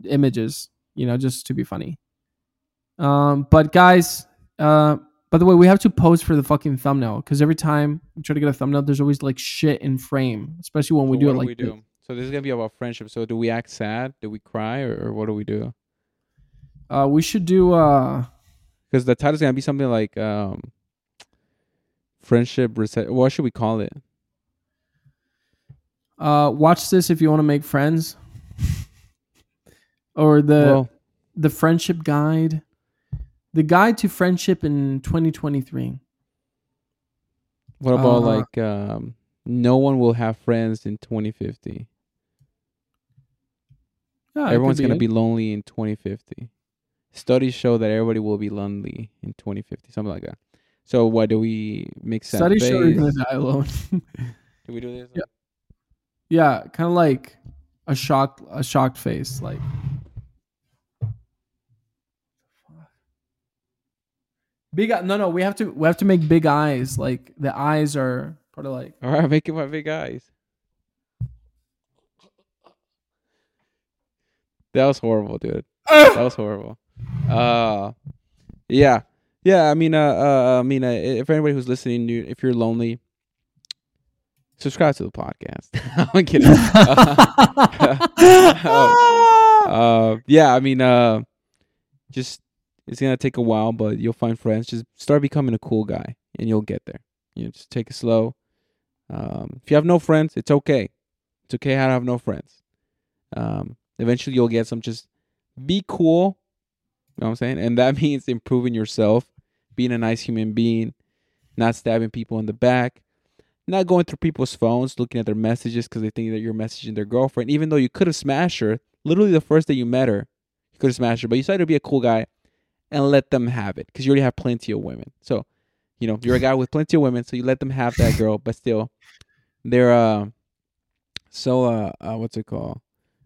images, you know, just to be funny. Um, but guys, uh, by the way, we have to pose for the fucking thumbnail because every time we try to get a thumbnail, there's always like shit in frame, especially when we do it do like we this. So this is gonna be about friendship. So do we act sad? Do we cry, or, or what do we do? Uh, we should do uh, Because the title's gonna be something like um, friendship reset. What should we call it? uh, watch this if you want to make friends, (laughs) or the well, the friendship guide, the guide to friendship in 2023. what about uh, like um, no one will have friends in 2050. Yeah, Everyone's gonna it. be lonely in 2050. Studies show that everybody will be lonely in 2050, something like that. So why do we make sense? Studies show you're gonna die alone. (laughs) Do we do this? Yeah. yeah, kind of like a shocked a shocked face, like. Big no no we have to we have to make big eyes like the eyes are part of like (laughs) All right, make it my big eyes. That was horrible, dude. (laughs) That was horrible. Uh, yeah, yeah. I mean, uh, uh I mean, uh, if anybody who's listening, you- if you're lonely, subscribe to the podcast. (laughs) I'm (laughs) kidding. (laughs) uh, yeah, I mean, uh, just it's gonna take a while, but you'll find friends. Just start becoming a cool guy, and you'll get there. You know, just take it slow. Um, if you have no friends, it's okay. It's okay how to have no friends. Um, eventually you'll get some. Just be cool. You know what I'm saying? And that means improving yourself, being a nice human being, not stabbing people in the back, not going through people's phones, looking at their messages because they think that you're messaging their girlfriend, even though you could have smashed her. Literally the first day you met her, you could have smashed her, but you decided to be a cool guy and let them have it because you already have plenty of women. So, you know, you're a guy with plenty of women, so you let them have that girl, but still, they're uh, so uh, uh what's it called?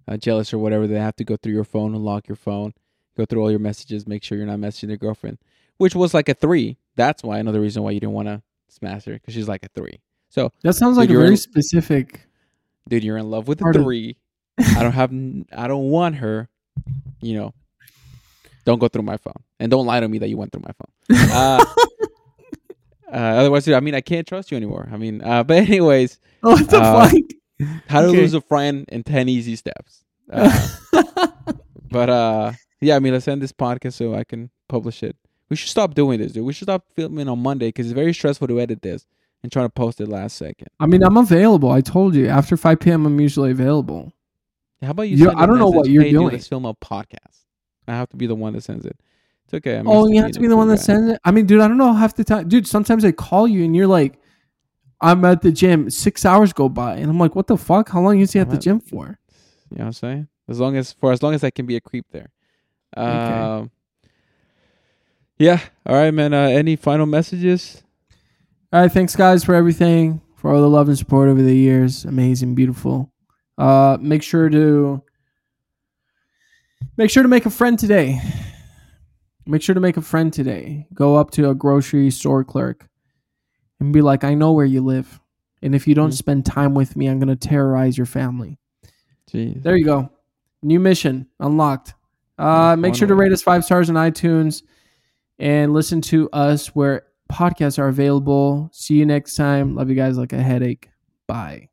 Uh, jealous or whatever. They have to go through your phone, unlock your phone, go through all your messages, make sure you're not messaging their girlfriend, which was like a three. That's why another reason why you didn't want to smash her because she's like a three. So, that sounds like Dude, a very in- specific dude, you're in love with a of- three. I don't have, I don't want her. You know, don't go through my phone and don't lie to me that you went through my phone. Uh, (laughs) uh, otherwise, dude, I mean, I can't trust you anymore. I mean, uh, but anyways, (laughs) what the Uh, fuck how to Okay. lose a friend in 10 easy steps. Uh, (laughs) but uh, yeah, I mean, let's end this podcast so I can publish it. We should stop doing this, dude. We should stop filming on Monday because it's very stressful to edit this and try to post it last second. i mean i'm available i told you after 5 p.m i'm usually available How about you? You- I don't know what you're "Hey, dude, doing." Let's film a podcast. I have to be the one that sends it. It's okay. I'm oh you have to be the one that guy. sends it i mean dude i don't know half the time dude sometimes i call you and you're like i'm at the gym six hours go by and i'm like what the fuck how long is he at the gym for You know what I'm saying? As long as for as long as I can be a creep there. Um, Yeah. All right, man. Uh, any final messages? All right, thanks guys for everything, for all the love and support over the years. Amazing, beautiful. Uh, make sure to make sure to make a friend today. Make sure to make a friend today. Go up to a grocery store clerk and be like, "I know where you live, and if you don't Mhm. spend time with me, I'm gonna terrorize your family." Jeez. There you go. New mission unlocked. Uh, make sure to rate us five stars on iTunes and listen to us where podcasts are available. See you next time. Love you guys like a headache. Bye.